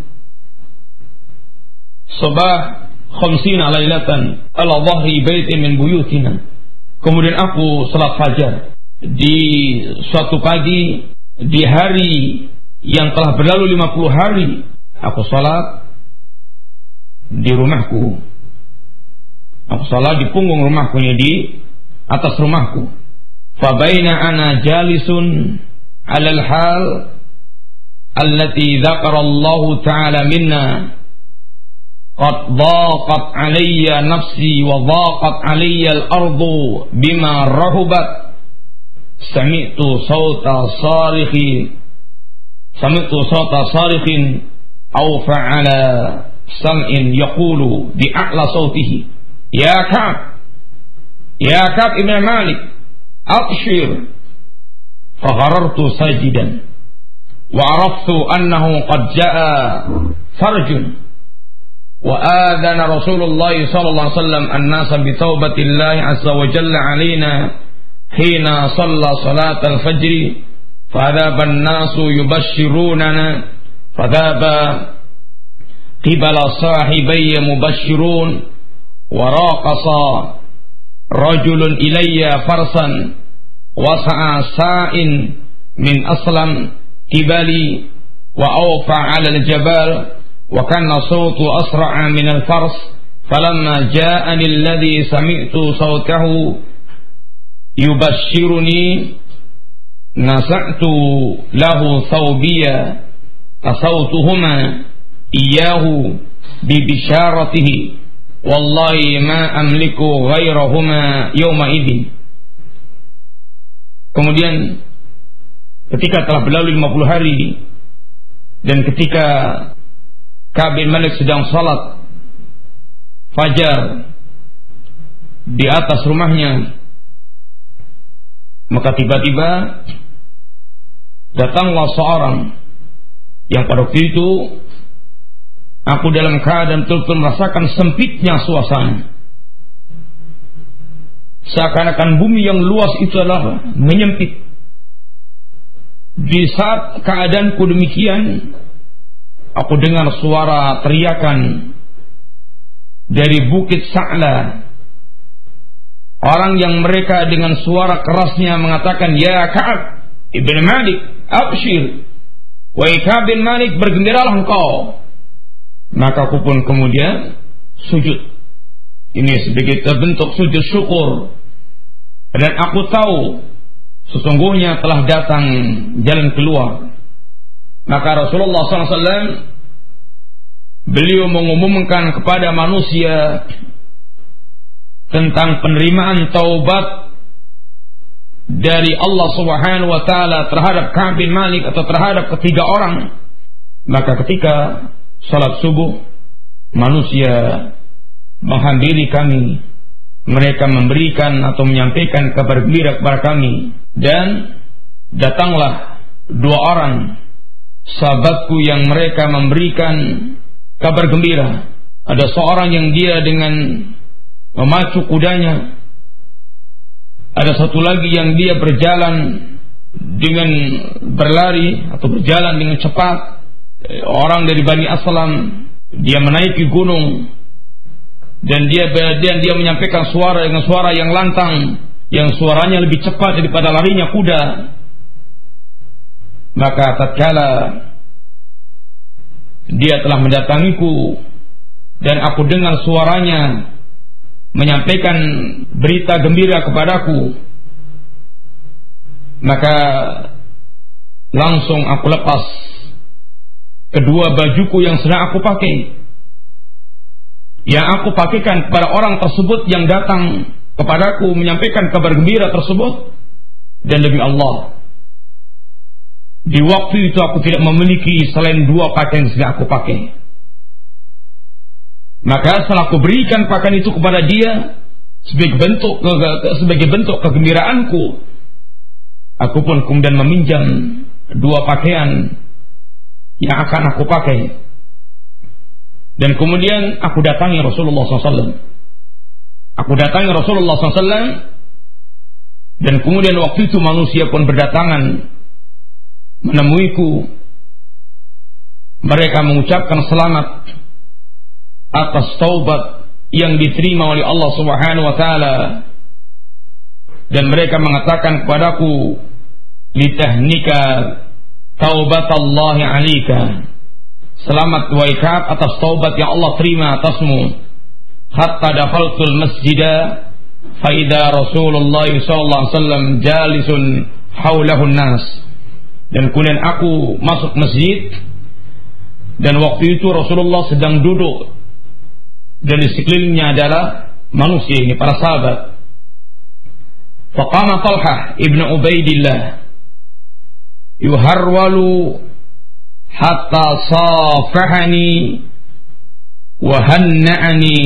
Sobah khamsina lailatan ala dhahri baitin min buyutina. Kemudian aku salat fajar di suatu pagi di hari yang telah berlalu 50 hari aku salat di rumahku. Aku salat di punggung rumahku ini di atas rumahku. Fabaina ana jalisun alal hal allati dzakara Allah taala minna. Qad dhaqat alayya nafsi wa dhaqat alayya al-ardu bima rahubat. Sami'tu sawta sarikhi سمعت صوت صارخ أو فعل سمع يقول بأعلى صوته يا كعب يا كعب ابن مالك أبشر. فغررت ساجدا وعرفت أنه قد جاء فرج وآذن رسول الله صلى الله عليه وسلم الناس بتوبة الله عز وجل علينا حين صلى صلاة الفجر. فذهب الناس يبشروننا. فذهب قبل صاحبي مبشرون وراقص رجل إلي فرسا وسعى ساء من أسلم قبلي وأوفى على الجبال وكان صوت أسرع من الفرس. فلما جاءني الذي سمعت صوته يبشرني nasa'tu lahu thawbiya tasawtuhuma iyahu bibisharatihi wallahi ma amliku ghairahuma yawma idin kemudian ketika telah berlalu 50 hari dan ketika Kabin Malik sedang salat fajar di atas rumahnya maka tiba-tiba datanglah seorang yang pada waktu itu aku dalam keadaan betul-betul merasakan sempitnya suasana. Seakan-akan bumi yang luas itu adalah menyempit. Di saat keadaanku demikian, aku dengar suara teriakan dari Bukit Sa'la Orang yang mereka dengan suara kerasnya mengatakan, Ya Ka'ab Ibn Malik, Abshir. Wahai Ka'ab bin Malik, bergembiralah engkau. Maka aku pun kemudian sujud. Ini sebagai bentuk sujud syukur. Dan aku tahu sesungguhnya telah datang jalan keluar. Maka Rasulullah SAW beliau mengumumkan kepada manusia tentang penerimaan taubat dari Allah Subhanahu wa taala terhadap Ka'ab bin Malik atau terhadap ketiga orang maka ketika salat subuh manusia menghampiri kami mereka memberikan atau menyampaikan kabar gembira kepada kami dan datanglah dua orang sahabatku yang mereka memberikan kabar gembira ada seorang yang dia dengan memacu kudanya. Ada satu lagi yang dia berjalan dengan berlari atau berjalan dengan cepat. Eh, orang dari Bani Aslam dia menaiki gunung dan dia dan dia menyampaikan suara dengan suara yang lantang yang suaranya lebih cepat daripada larinya kuda. Maka tatkala dia telah mendatangiku dan aku dengar suaranya menyampaikan berita gembira kepadaku maka Langsung aku lepas kedua bajuku yang sedang aku pakai. Yang aku pakaikan kepada orang tersebut yang datang kepadaku menyampaikan kabar gembira tersebut dan demi Allah di waktu itu aku tidak memiliki selain dua pakaian yang sedang aku pakai maka setelah aku berikan pakaian itu kepada dia sebagai bentuk sebagai bentuk kegembiraanku aku pun kemudian meminjam dua pakaian yang akan aku pakai. Dan kemudian aku datangi Rasulullah SAW. Aku datangi Rasulullah SAW dan kemudian waktu itu manusia pun berdatangan menemuiku. Mereka mengucapkan selamat atas taubat yang diterima oleh Allah Subhanahu wa taala. Dan mereka mengatakan kepadaku litahnika taubat Allah alika. Selamat waikab atas taubat yang Allah terima atasmu. Hatta dafaltul masjida faida Rasulullah sallallahu alaihi wasallam jalisun haulahun nas dan kemudian aku masuk masjid dan waktu itu Rasulullah sedang duduk dan di sekelilingnya adalah manusia ini para sahabat. Faqama Talha ibnu Ubaidillah yuharwalu hatta safahani wa hanna'ani.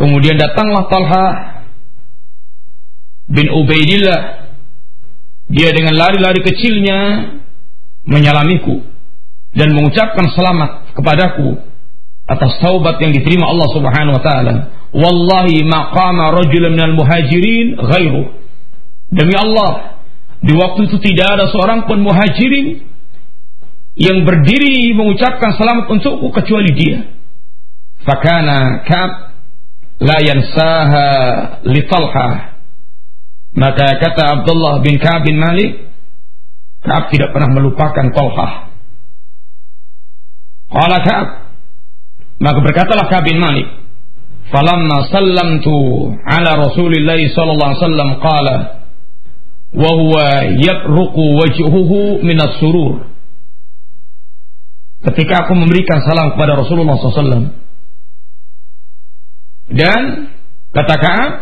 Kemudian datanglah Talha bin Ubaidillah. Dia dengan lari-lari kecilnya menyalamiku dan mengucapkan selamat kepadaku atas taubat yang diterima Allah Subhanahu wa taala. Wallahi maqama rajul minal muhajirin ghairu demi Allah di waktu itu tidak ada seorang pun muhajirin yang berdiri mengucapkan selamat untukku kecuali dia. Fakana kab la yansaha li talha. Maka kata Abdullah bin Ka'ab bin Malik Ka'ab tidak pernah melupakan Talha. Qala Ka'ab maka berkatalah Ka'ab bin Malik falamma sallamtu ala Rasulillah sallallahu alaihi wasallam qala wa huwa yabruqu wajhuhu min surur. Ketika aku memberikan salam kepada Rasulullah SAW dan kata Ka'ab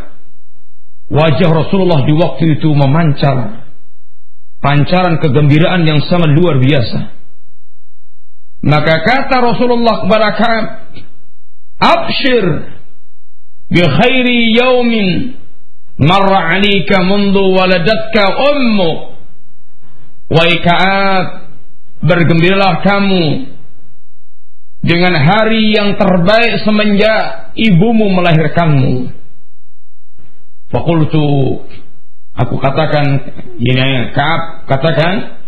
wajah Rasulullah di waktu itu memancar pancaran kegembiraan yang sangat luar biasa maka kata Rasulullah kepada Ka'ab, "Abshir bi khairi yaumin marra 'alayka mundu waladatka ummu." Wahai Ka'ab, bergembiralah kamu dengan hari yang terbaik semenjak ibumu melahirkanmu. Fakultu aku katakan, ini Ka'ab katakan,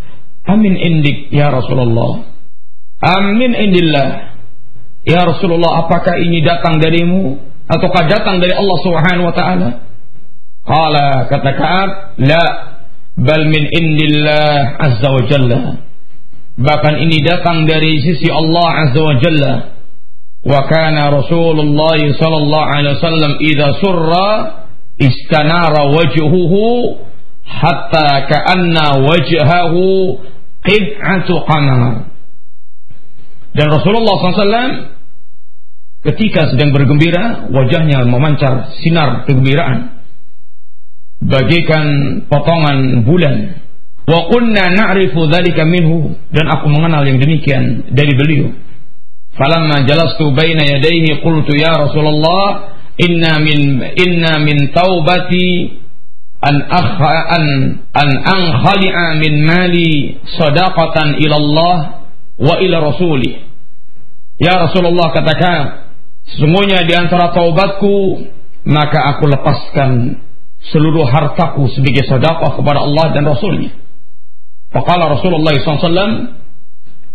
Amin indik ya Rasulullah. Amin indillah. Ya Rasulullah apakah ini datang darimu? ataukah datang dari Allah Subhanahu wa taala? Qala kata Ka'ab, la bal min indillah azza wa jalla. Bahkan ini datang dari sisi Allah azza wa jalla. Wa kana Rasulullah sallallahu alaihi wasallam idza surra istanara wajhuhu hatta ka'anna wajhahu qid'atu qamar. Dan Rasulullah SAW ketika sedang bergembira wajahnya memancar sinar kegembiraan. Bagaikan potongan bulan. Wa kunna na'rifu dzalika minhu. Dan aku mengenal yang demikian dari beliau. Falamma jalastu baina yadayhi qultu ya Rasulullah inna min inna min taubati an akha an an ankhali'a min mali sadaqatan ila Allah wa ila rasulih ya Rasulullah katakan Sesungguhnya di antara taubatku maka aku lepaskan seluruh hartaku sebagai sedekah kepada Allah dan Rasulnya. Faqala Rasulullah SAW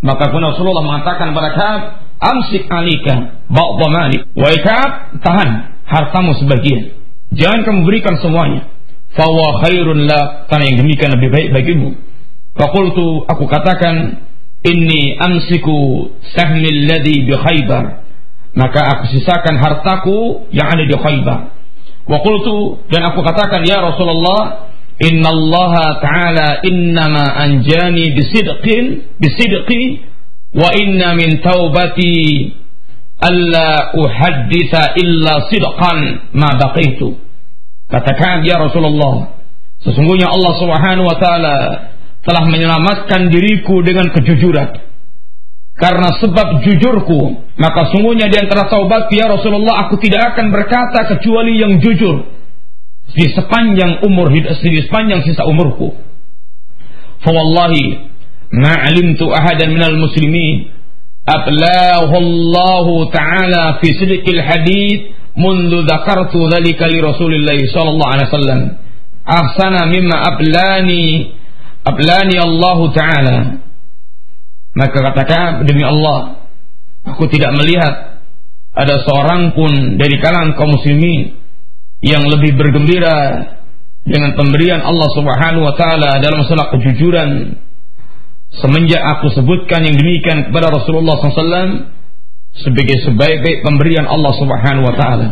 maka pun Rasulullah mengatakan kepada Ka'ab amsik alika ba'dha malik. Wa Ka'ab tahan hartamu sebagian. Jangan kamu berikan semuanya. Fawa khairun la karena yang demikian lebih baik bagimu. Fakultu aku katakan inni amsiku sahmi alladhi bi khaybar maka aku sisakan hartaku yang ada di Khaybar. Wa qultu dan aku katakan ya Rasulullah Inna Allah Ta'ala innama anjani bisidqin bisidqi wa inna min taubati alla uhadditha illa sidqan ma baqaitu. Katakan ya Rasulullah, sesungguhnya Allah Subhanahu wa taala telah menyelamatkan diriku dengan kejujuran. Karena sebab jujurku, maka sungguhnya di antara taubat ya Rasulullah aku tidak akan berkata kecuali yang jujur di sepanjang umur hidup di sepanjang sisa umurku. Fawallahi ma alimtu ahadan minal muslimin ablahu Allah taala fi sidqil hadith منذ ذكرت ذلك لرسول الله صلى الله عليه وسلم أحسن مما أبلاني ablani Allah taala maka katakan demi Allah aku tidak melihat ada seorang pun dari kalangan kaum muslimin yang lebih bergembira dengan pemberian Allah Subhanahu wa taala dalam masalah kejujuran semenjak aku sebutkan yang demikian kepada Rasulullah SAW sebagai sebaik-baik pemberian Allah Subhanahu wa taala.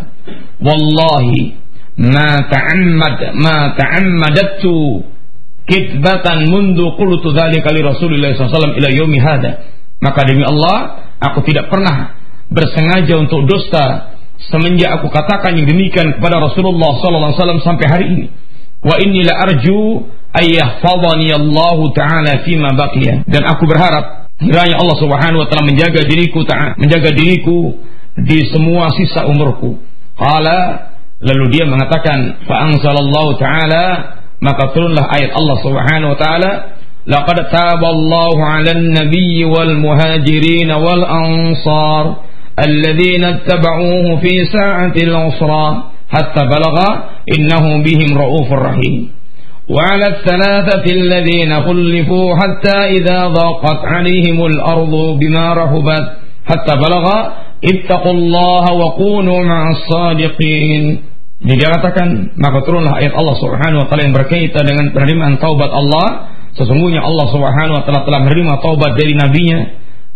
Wallahi ma ta'ammad ma ta'ammadatu kitbatan mundu qultu dzalika li Rasulillah SAW ila hada. Maka demi Allah, aku tidak pernah bersengaja untuk dusta semenjak aku katakan yang demikian kepada Rasulullah SAW sampai hari ini. Wa inni la arju ayyahfadhani Allah taala fima baqiya. Dan aku berharap kiranya Allah Subhanahu wa taala menjaga diriku menjaga diriku di semua sisa umurku. Qala lalu dia mengatakan fa anzalallahu taala maka turunlah ayat Allah Subhanahu wa taala laqad taballahu 'alan nabiyyi wal muhajirin wal ansar alladhina ittaba'uhu fi sa'atil usra hatta balagha innahu bihim raufur rahim وعلى الثلاثة الذين خلفوا حتى إذا ضاقت عليهم الأرض بما رهبت حتى بلغ اتقوا الله وكونوا مع الصادقين dikatakan maka turunlah ayat Allah Subhanahu wa taala yang berkaitan dengan penerimaan taubat Allah. Sesungguhnya Allah Subhanahu wa taala telah menerima taubat dari nabinya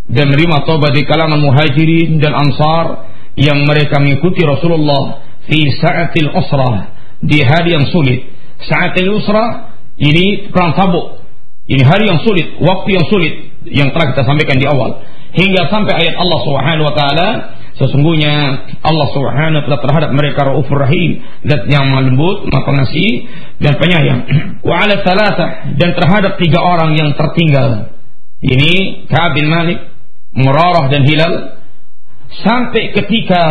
dan menerima taubat di kalangan muhajirin dan ansar yang mereka mengikuti Rasulullah fi sa'atil usrah di hari yang sulit. Sa'atil usrah ini perang Tabuk. Ini hari yang sulit, waktu yang sulit yang telah kita sampaikan di awal. Hingga sampai ayat Allah Subhanahu wa taala Sesungguhnya Allah Subhanahu wa taala terhadap mereka Raufur Rahim, zat yang lembut, Maha Pengasih dan Penyayang. Wa ala thalathah dan terhadap tiga orang yang tertinggal. Ini Ka'ab bin Malik, Murarah dan Hilal sampai ketika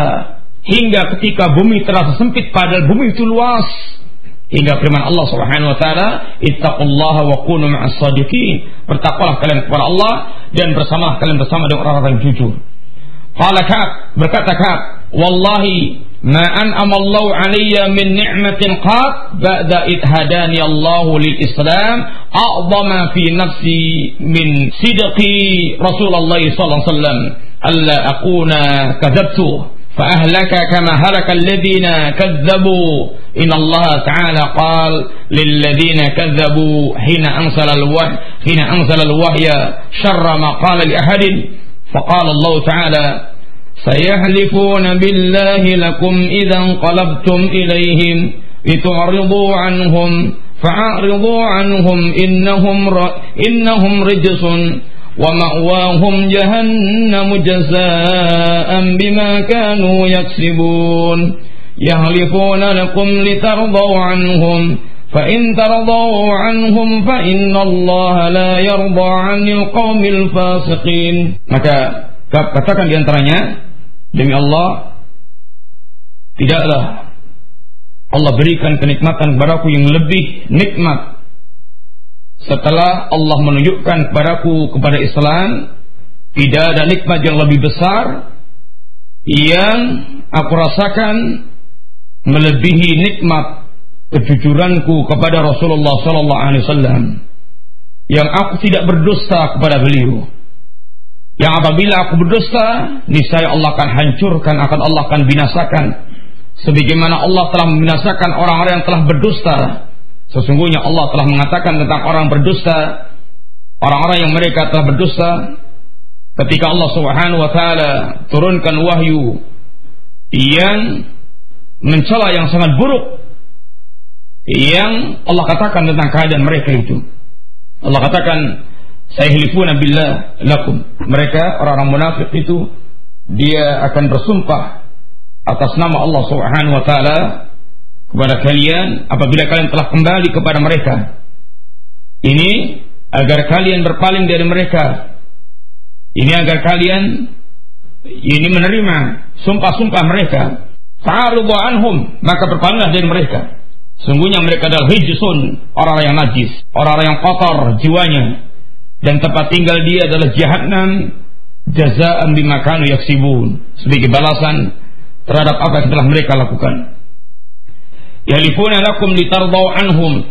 hingga ketika bumi terasa sempit padahal bumi itu luas hingga firman Allah Subhanahu wa taala ittaqullaha wa kunu ma'as sadiqin bertakwalah kalian kepada Allah dan bersama kalian bersama dengan orang-orang yang jujur Qala Ka'ab berkata Ka'ab, "Wallahi ma an'ama Allah 'alayya min ni'matin qat ba'da id hadani Allah lil Islam a'zama fi nafsi min sidqi Rasulullah sallallahu alaihi wasallam alla akuna kadzabtu فأهلك كما هلك الذين كذبوا. إن الله تعالى قال للذين كذبوا حين أنزل الوحي حين أنزل الوحي شر ما قال لأحد فقال الله تعالى سيحلفون بالله لكم إذا انقلبتم إليهم لتعرضوا عنهم فأعرضوا عنهم إنهم, إنهم رجس. ومأواهم جهنم جزاء بما كانوا يكسبون يحلفون لكم لترضوا عنهم فإن ترضوا عنهم فإن الله لا يرضى عن القوم الفاسقين maka katakan diantaranya demi Allah tidaklah Allah berikan kenikmatan kepadaku yang lebih nikmat setelah Allah menunjukkan kepadaku kepada Islam tidak ada nikmat yang lebih besar yang aku rasakan melebihi nikmat kejujuranku kepada Rasulullah sallallahu alaihi wasallam yang aku tidak berdusta kepada beliau. Yang apabila aku berdusta, niscaya Allah akan hancurkan, akan Allah akan binasakan. Sebagaimana Allah telah membinasakan orang-orang yang telah berdusta. Sesungguhnya Allah telah mengatakan tentang orang berdusta, orang-orang yang mereka telah berdusta ketika Allah Subhanahu wa taala turunkan wahyu yang mencela yang sangat buruk yang Allah katakan tentang keadaan mereka itu. Allah katakan saya hilifuna billah lakum. Mereka orang-orang munafik itu dia akan bersumpah atas nama Allah Subhanahu wa taala kepada kalian apabila kalian telah kembali kepada mereka. Ini agar kalian berpaling dari mereka. Ini agar kalian ini menerima sumpah-sumpah mereka. Anhum, maka berpalinglah dari mereka. Sungguhnya mereka adalah hijsun, orang yang najis, orang yang kotor jiwanya. Dan tempat tinggal dia adalah jahanam jazaan bima kanu yaksibun sebagai balasan terhadap apa yang telah mereka lakukan. Yalifuna lakum litardau anhum.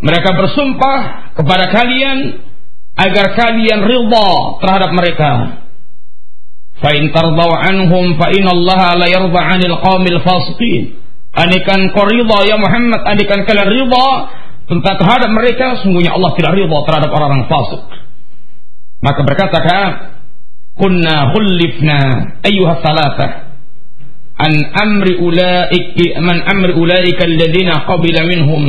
Mereka bersumpah kepada kalian agar kalian ridha terhadap mereka. Fa in tardau anhum fa inna Allah la yarda 'anil qaumil fasiqin. Anikan kau ridha ya Muhammad, anikan kalian ridha tentang terhadap mereka, sungguhnya Allah tidak ridha terhadap orang-orang fasik. Maka berkata kunna khullifna ayyuha thalathah an amri ulaika man amri ulaika alladhina qabila minhum.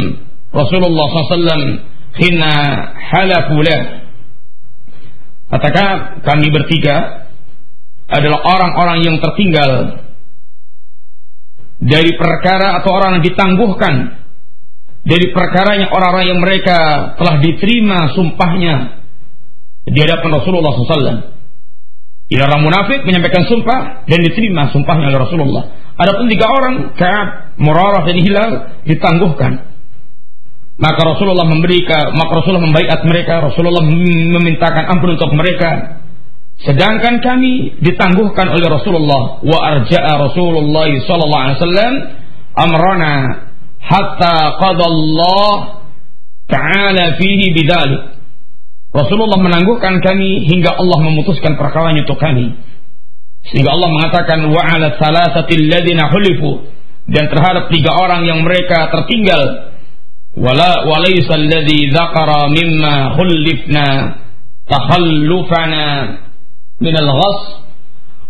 Rasulullah SAW hina halafu lah. Katakan kami bertiga adalah orang-orang yang tertinggal dari perkara atau orang yang ditangguhkan dari perkaranya orang-orang yang mereka telah diterima sumpahnya di hadapan Rasulullah SAW ini orang munafik menyampaikan sumpah dan diterima sumpahnya oleh Rasulullah. Adapun tiga orang, Ka'ab, Murarah dan Hilal ditangguhkan. Maka Rasulullah memberikan, maka Rasulullah membaiat mereka, Rasulullah memintakan ampun untuk mereka. Sedangkan kami ditangguhkan oleh Rasulullah wa arja'a Rasulullah sallallahu alaihi wasallam amrana hatta qadallah ta'ala fihi bidzalik. Rasulullah menangguhkan kami hingga Allah memutuskan perkara untuk kami. Sehingga Allah mengatakan wa ala salasatil ladzina hulifu dan terhadap tiga orang yang mereka tertinggal wala walaysa alladhi dzakara mimma khulifna takhallufana min al-ghas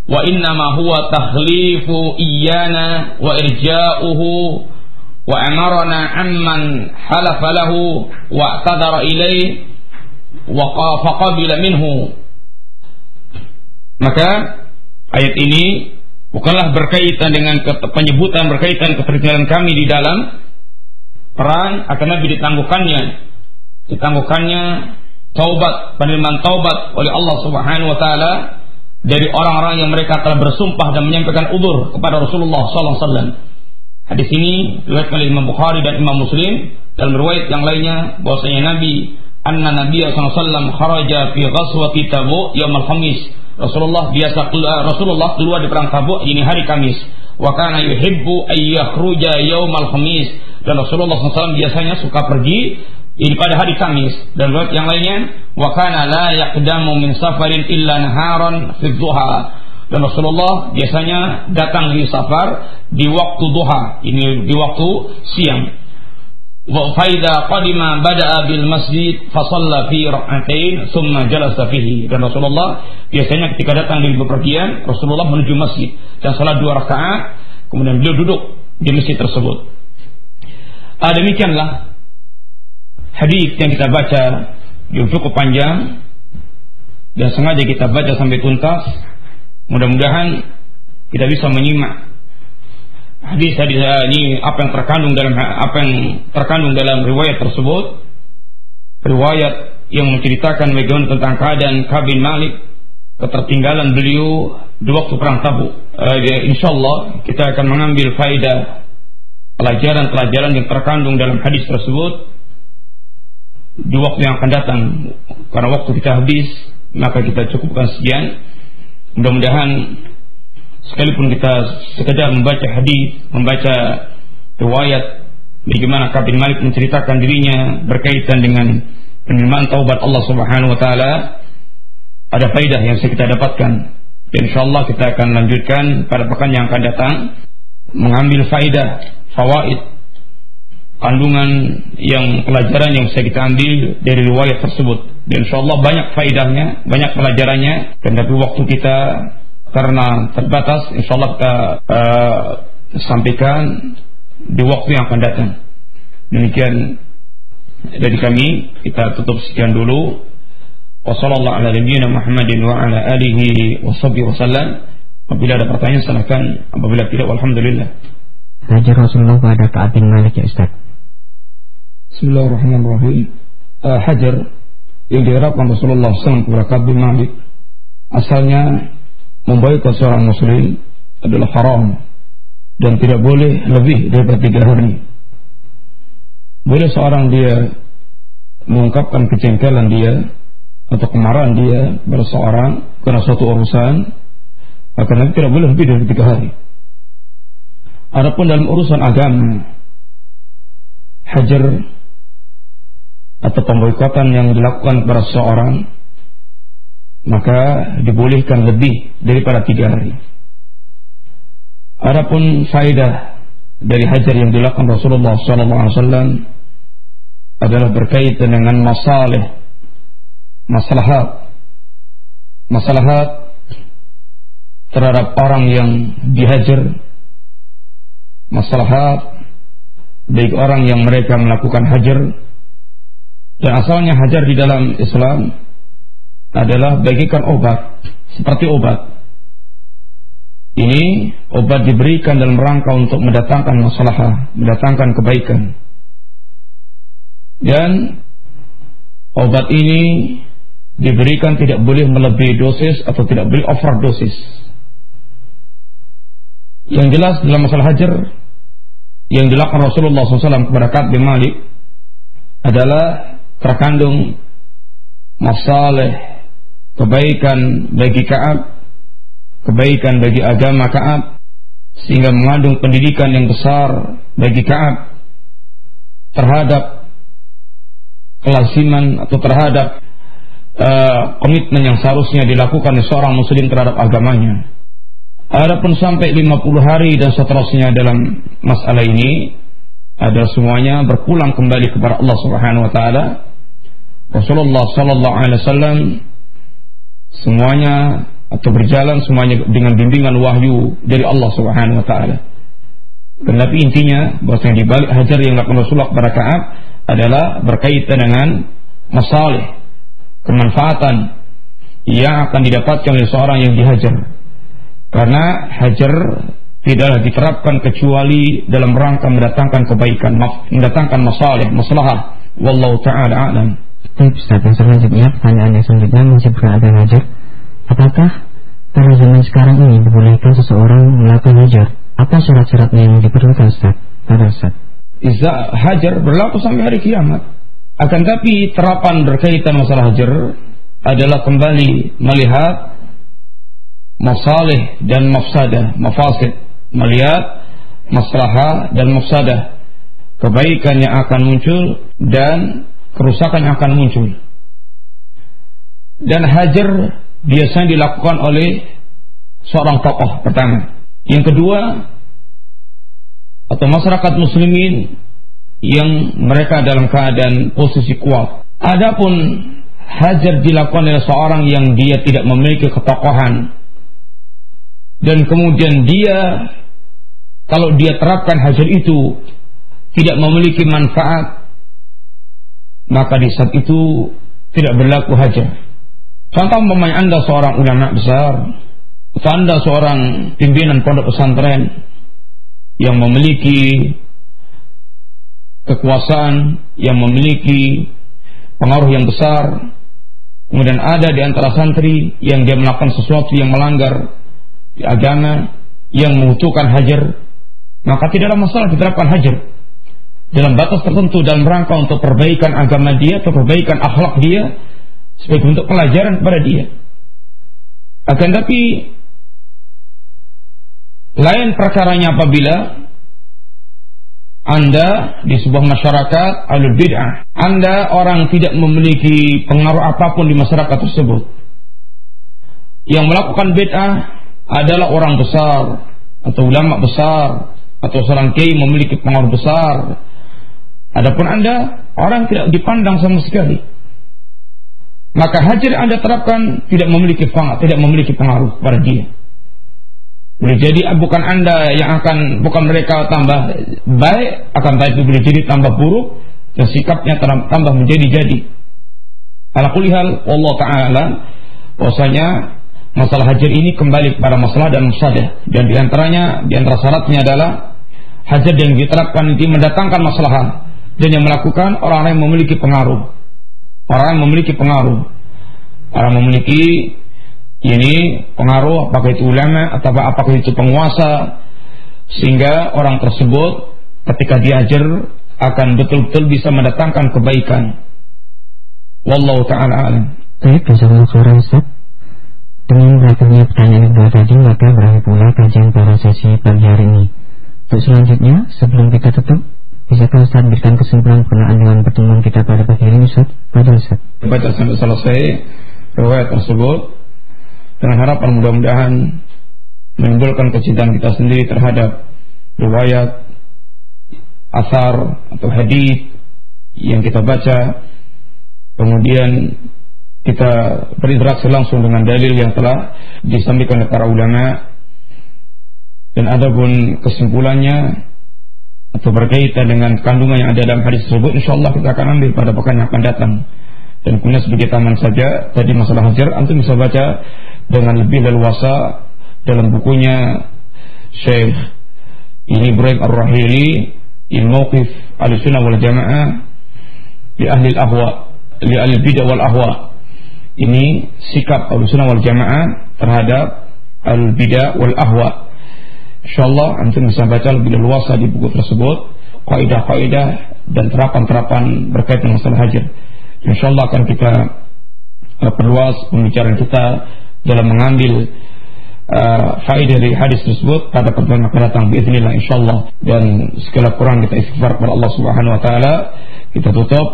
wa innama huwa takhlifu iyana wa irja'uhu wa amarana amman halafa lahu wa i'tadara ilayhi faqabila minhu. Maka ayat ini bukanlah berkaitan dengan penyebutan berkaitan ketertinggalan kami di dalam perang akan Nabi ditangguhkannya. Ditangguhkannya taubat penerimaan taubat oleh Allah Subhanahu wa taala dari orang-orang yang mereka telah bersumpah dan menyampaikan udur kepada Rasulullah SAW. Hadis ini diriwayatkan oleh Imam Bukhari dan Imam Muslim. Dalam riwayat yang lainnya bahwasanya Nabi anna Nabi SAW kharaja fi ghazwati Tabuk yaum al-Khamis. Rasulullah biasa keluar, Rasulullah keluar di perang Tabuk ini hari Kamis. Wa kana yuhibbu ay yakhruja yaum al-Khamis. Dan Rasulullah SAW biasanya suka pergi ini pada hari Kamis dan riwayat yang lainnya wa kana la yaqdamu min safarin illa naharan fi dhuha dan Rasulullah biasanya datang di safar di waktu duha ini di waktu siang Faida qadima bada'a bil masjid fasalla fi rak'atain thumma jalasa fihi. Dan Rasulullah biasanya ketika datang di bepergian, Rasulullah menuju masjid dan salat dua rakaat, kemudian beliau duduk di masjid tersebut. Ah, demikianlah hadis yang kita baca yang cukup panjang dan sengaja kita baca sampai tuntas. Mudah-mudahan kita bisa menyimak hadis hadis ini apa yang terkandung dalam apa yang terkandung dalam riwayat tersebut? Riwayat yang menceritakan bagaimana tentang keadaan Kabin Malik ketertinggalan beliau di waktu perang Tabuk. Uh, ya, insya Allah kita akan mengambil faedah pelajaran-pelajaran yang terkandung dalam hadis tersebut di waktu yang akan datang. Karena waktu kita habis maka kita cukupkan sekian. Mudah-mudahan sekalipun kita sekedar membaca hadis, membaca riwayat bagaimana Kabin Malik menceritakan dirinya berkaitan dengan penerimaan taubat Allah Subhanahu wa taala ada faidah yang kita dapatkan. Insyaallah kita akan lanjutkan pada pekan yang akan datang mengambil faidah, fawaid kandungan yang pelajaran yang bisa kita ambil dari riwayat tersebut. Dan insyaallah banyak faidahnya, banyak pelajarannya dan tapi waktu kita karena terbatas insya Allah kita uh, sampaikan di waktu yang akan datang Demikian dari kami kita tutup sekian dulu. Wassalamualaikum warahmatullahi wa ala alihi wasallam. Apabila ada pertanyaan silakan. Apabila tidak, alhamdulillah. Hajar Rasulullah pada Ka'ab bin Malik ya Ustaz. Bismillahirrahmanirrahim. Uh, hajar yang diharapkan Rasulullah SAW kepada Ka'ab bin Malik asalnya memboikot seorang muslim adalah haram dan tidak boleh lebih dari tiga hari. Boleh seorang dia mengungkapkan kejengkelan dia atau kemarahan dia pada seorang karena suatu urusan, maka nanti tidak boleh lebih dari tiga hari. Adapun dalam urusan agama, hajar atau pemboikotan yang dilakukan kepada seorang, maka dibolehkan lebih daripada tiga hari. Adapun faedah dari hajar yang dilakukan Rasulullah SAW adalah berkaitan dengan masalah maslahat. Maslahat terhadap orang yang dihajar. Maslahat baik orang yang mereka melakukan hajar. Dan asalnya hajar di dalam Islam adalah bagikan obat seperti obat ini obat diberikan dalam rangka untuk mendatangkan masalah, mendatangkan kebaikan. Dan obat ini diberikan tidak boleh melebihi dosis atau tidak boleh overdosis. Yang jelas dalam masalah hajar yang dilakukan Rasulullah SAW kepada Ka'ab bin Malik adalah terkandung masalah kebaikan bagi Ka'ab, kebaikan bagi agama Ka'ab, sehingga mengandung pendidikan yang besar bagi Ka'ab terhadap kelasiman atau terhadap uh, komitmen yang seharusnya dilakukan seorang muslim terhadap agamanya. Adapun sampai 50 hari dan seterusnya dalam masalah ini ada semuanya berpulang kembali kepada Allah Subhanahu wa taala. Rasulullah sallallahu alaihi wasallam semuanya atau berjalan semuanya dengan bimbingan wahyu dari Allah Subhanahu wa taala. Dan tapi intinya bahwa yang dibalik hajar yang dilakukan Rasulullah kepada Ka'ab adalah berkaitan dengan masalah kemanfaatan yang akan didapatkan oleh seorang yang dihajar. Karena hajar tidaklah diterapkan kecuali dalam rangka mendatangkan kebaikan, mendatangkan masalah, masalah. Wallahu taala alam. Baik Ustaz, selanjutnya pertanyaan yang selanjutnya masih berada hajar. Apakah pada zaman sekarang ini dibolehkan seseorang melakukan hajar? Apa syarat-syaratnya yang diperlukan Ustaz? Pada Ustaz. Iza hajar berlaku sampai hari kiamat. Akan tapi terapan berkaitan masalah hajar adalah kembali melihat masalih dan mafsadah, mafasid, melihat maslahah dan mafsadah, kebaikan yang akan muncul dan kerusakan yang akan muncul. Dan hajar biasanya dilakukan oleh seorang tokoh pertama. Yang kedua, atau masyarakat muslimin yang mereka dalam keadaan posisi kuat. Adapun hajar dilakukan oleh seorang yang dia tidak memiliki ketokohan dan kemudian dia kalau dia terapkan hajar itu tidak memiliki manfaat maka di saat itu tidak berlaku hajar. Contoh memang anda seorang ulama besar, anda seorang pimpinan pondok pesantren, yang memiliki kekuasaan, yang memiliki pengaruh yang besar, kemudian ada di antara santri yang dia melakukan sesuatu yang melanggar agama, yang membutuhkan hajar, maka tidaklah masalah diterapkan hajar dalam batas tertentu dalam rangka untuk perbaikan agama dia atau perbaikan akhlak dia sebagai bentuk pelajaran kepada dia. Akan tapi lain perkaranya apabila anda di sebuah masyarakat alul bid'ah. Anda orang tidak memiliki pengaruh apa pun di masyarakat tersebut. Yang melakukan bid'ah adalah orang besar atau ulama besar atau seorang kiai memiliki pengaruh besar. Adapun Anda orang tidak dipandang sama sekali. Maka hajar Anda terapkan tidak memiliki pengaruh, tidak memiliki pengaruh pada dia. Boleh jadi bukan Anda yang akan bukan mereka tambah baik, akan tapi boleh jadi tambah buruk dan sikapnya tambah menjadi jadi. Ala kulihal Allah taala bahwasanya masalah hajar ini kembali kepada masalah dan musadah dan di antaranya di antara syaratnya adalah hajar yang diterapkan ini mendatangkan masalah dan yang melakukan orang-orang yang memiliki pengaruh orang yang memiliki pengaruh orang memiliki ini pengaruh apakah itu ulama atau apakah itu penguasa sehingga orang tersebut ketika diajar akan betul-betul bisa mendatangkan kebaikan. Wallahu taala alam. Baik, jazakallahu khairan Ustaz. Dengan berakhirnya pertanyaan yang tadi maka berakhir pula kajian pada sesi pagi hari ini. Untuk selanjutnya, sebelum kita tutup, bisakah Ustaz berikan kesimpulan berkenaan dengan pertemuan kita pada pagi ini Ustaz? Pada Ustaz. Baca sampai selesai riwayat tersebut dengan harapan mudah-mudahan menimbulkan kecintaan kita sendiri terhadap riwayat asar atau hadis yang kita baca kemudian kita berinteraksi langsung dengan dalil yang telah disampaikan oleh para ulama dan ada pun kesimpulannya atau berkaitan dengan kandungan yang ada dalam hadis tersebut insyaallah kita akan ambil pada pekan yang akan datang. Dan kemudian sebagai taman saja tadi masalah hajar antum bisa baca dengan lebih leluasa dalam bukunya Syekh ini Ibrahim Ar-Rahili in mawqif al-sunnah wal jamaah di ahli al-ahwa li ahli bidah wal ahwa. Ini sikap al-sunnah wal jamaah terhadap al-bidah wal ahwa insyaallah antum bisa baca lebih luas di buku tersebut kaidah-kaidah dan terapan-terapan berkaitan masalah hajar insyaallah akan kita uh, perluas pembicaraan kita dalam mengambil uh, faedah dari hadis tersebut. Pada pertemuan akan datang bismillah insyaallah. Dan segala kurang kita istighfar kepada Allah Subhanahu wa taala. Kita tutup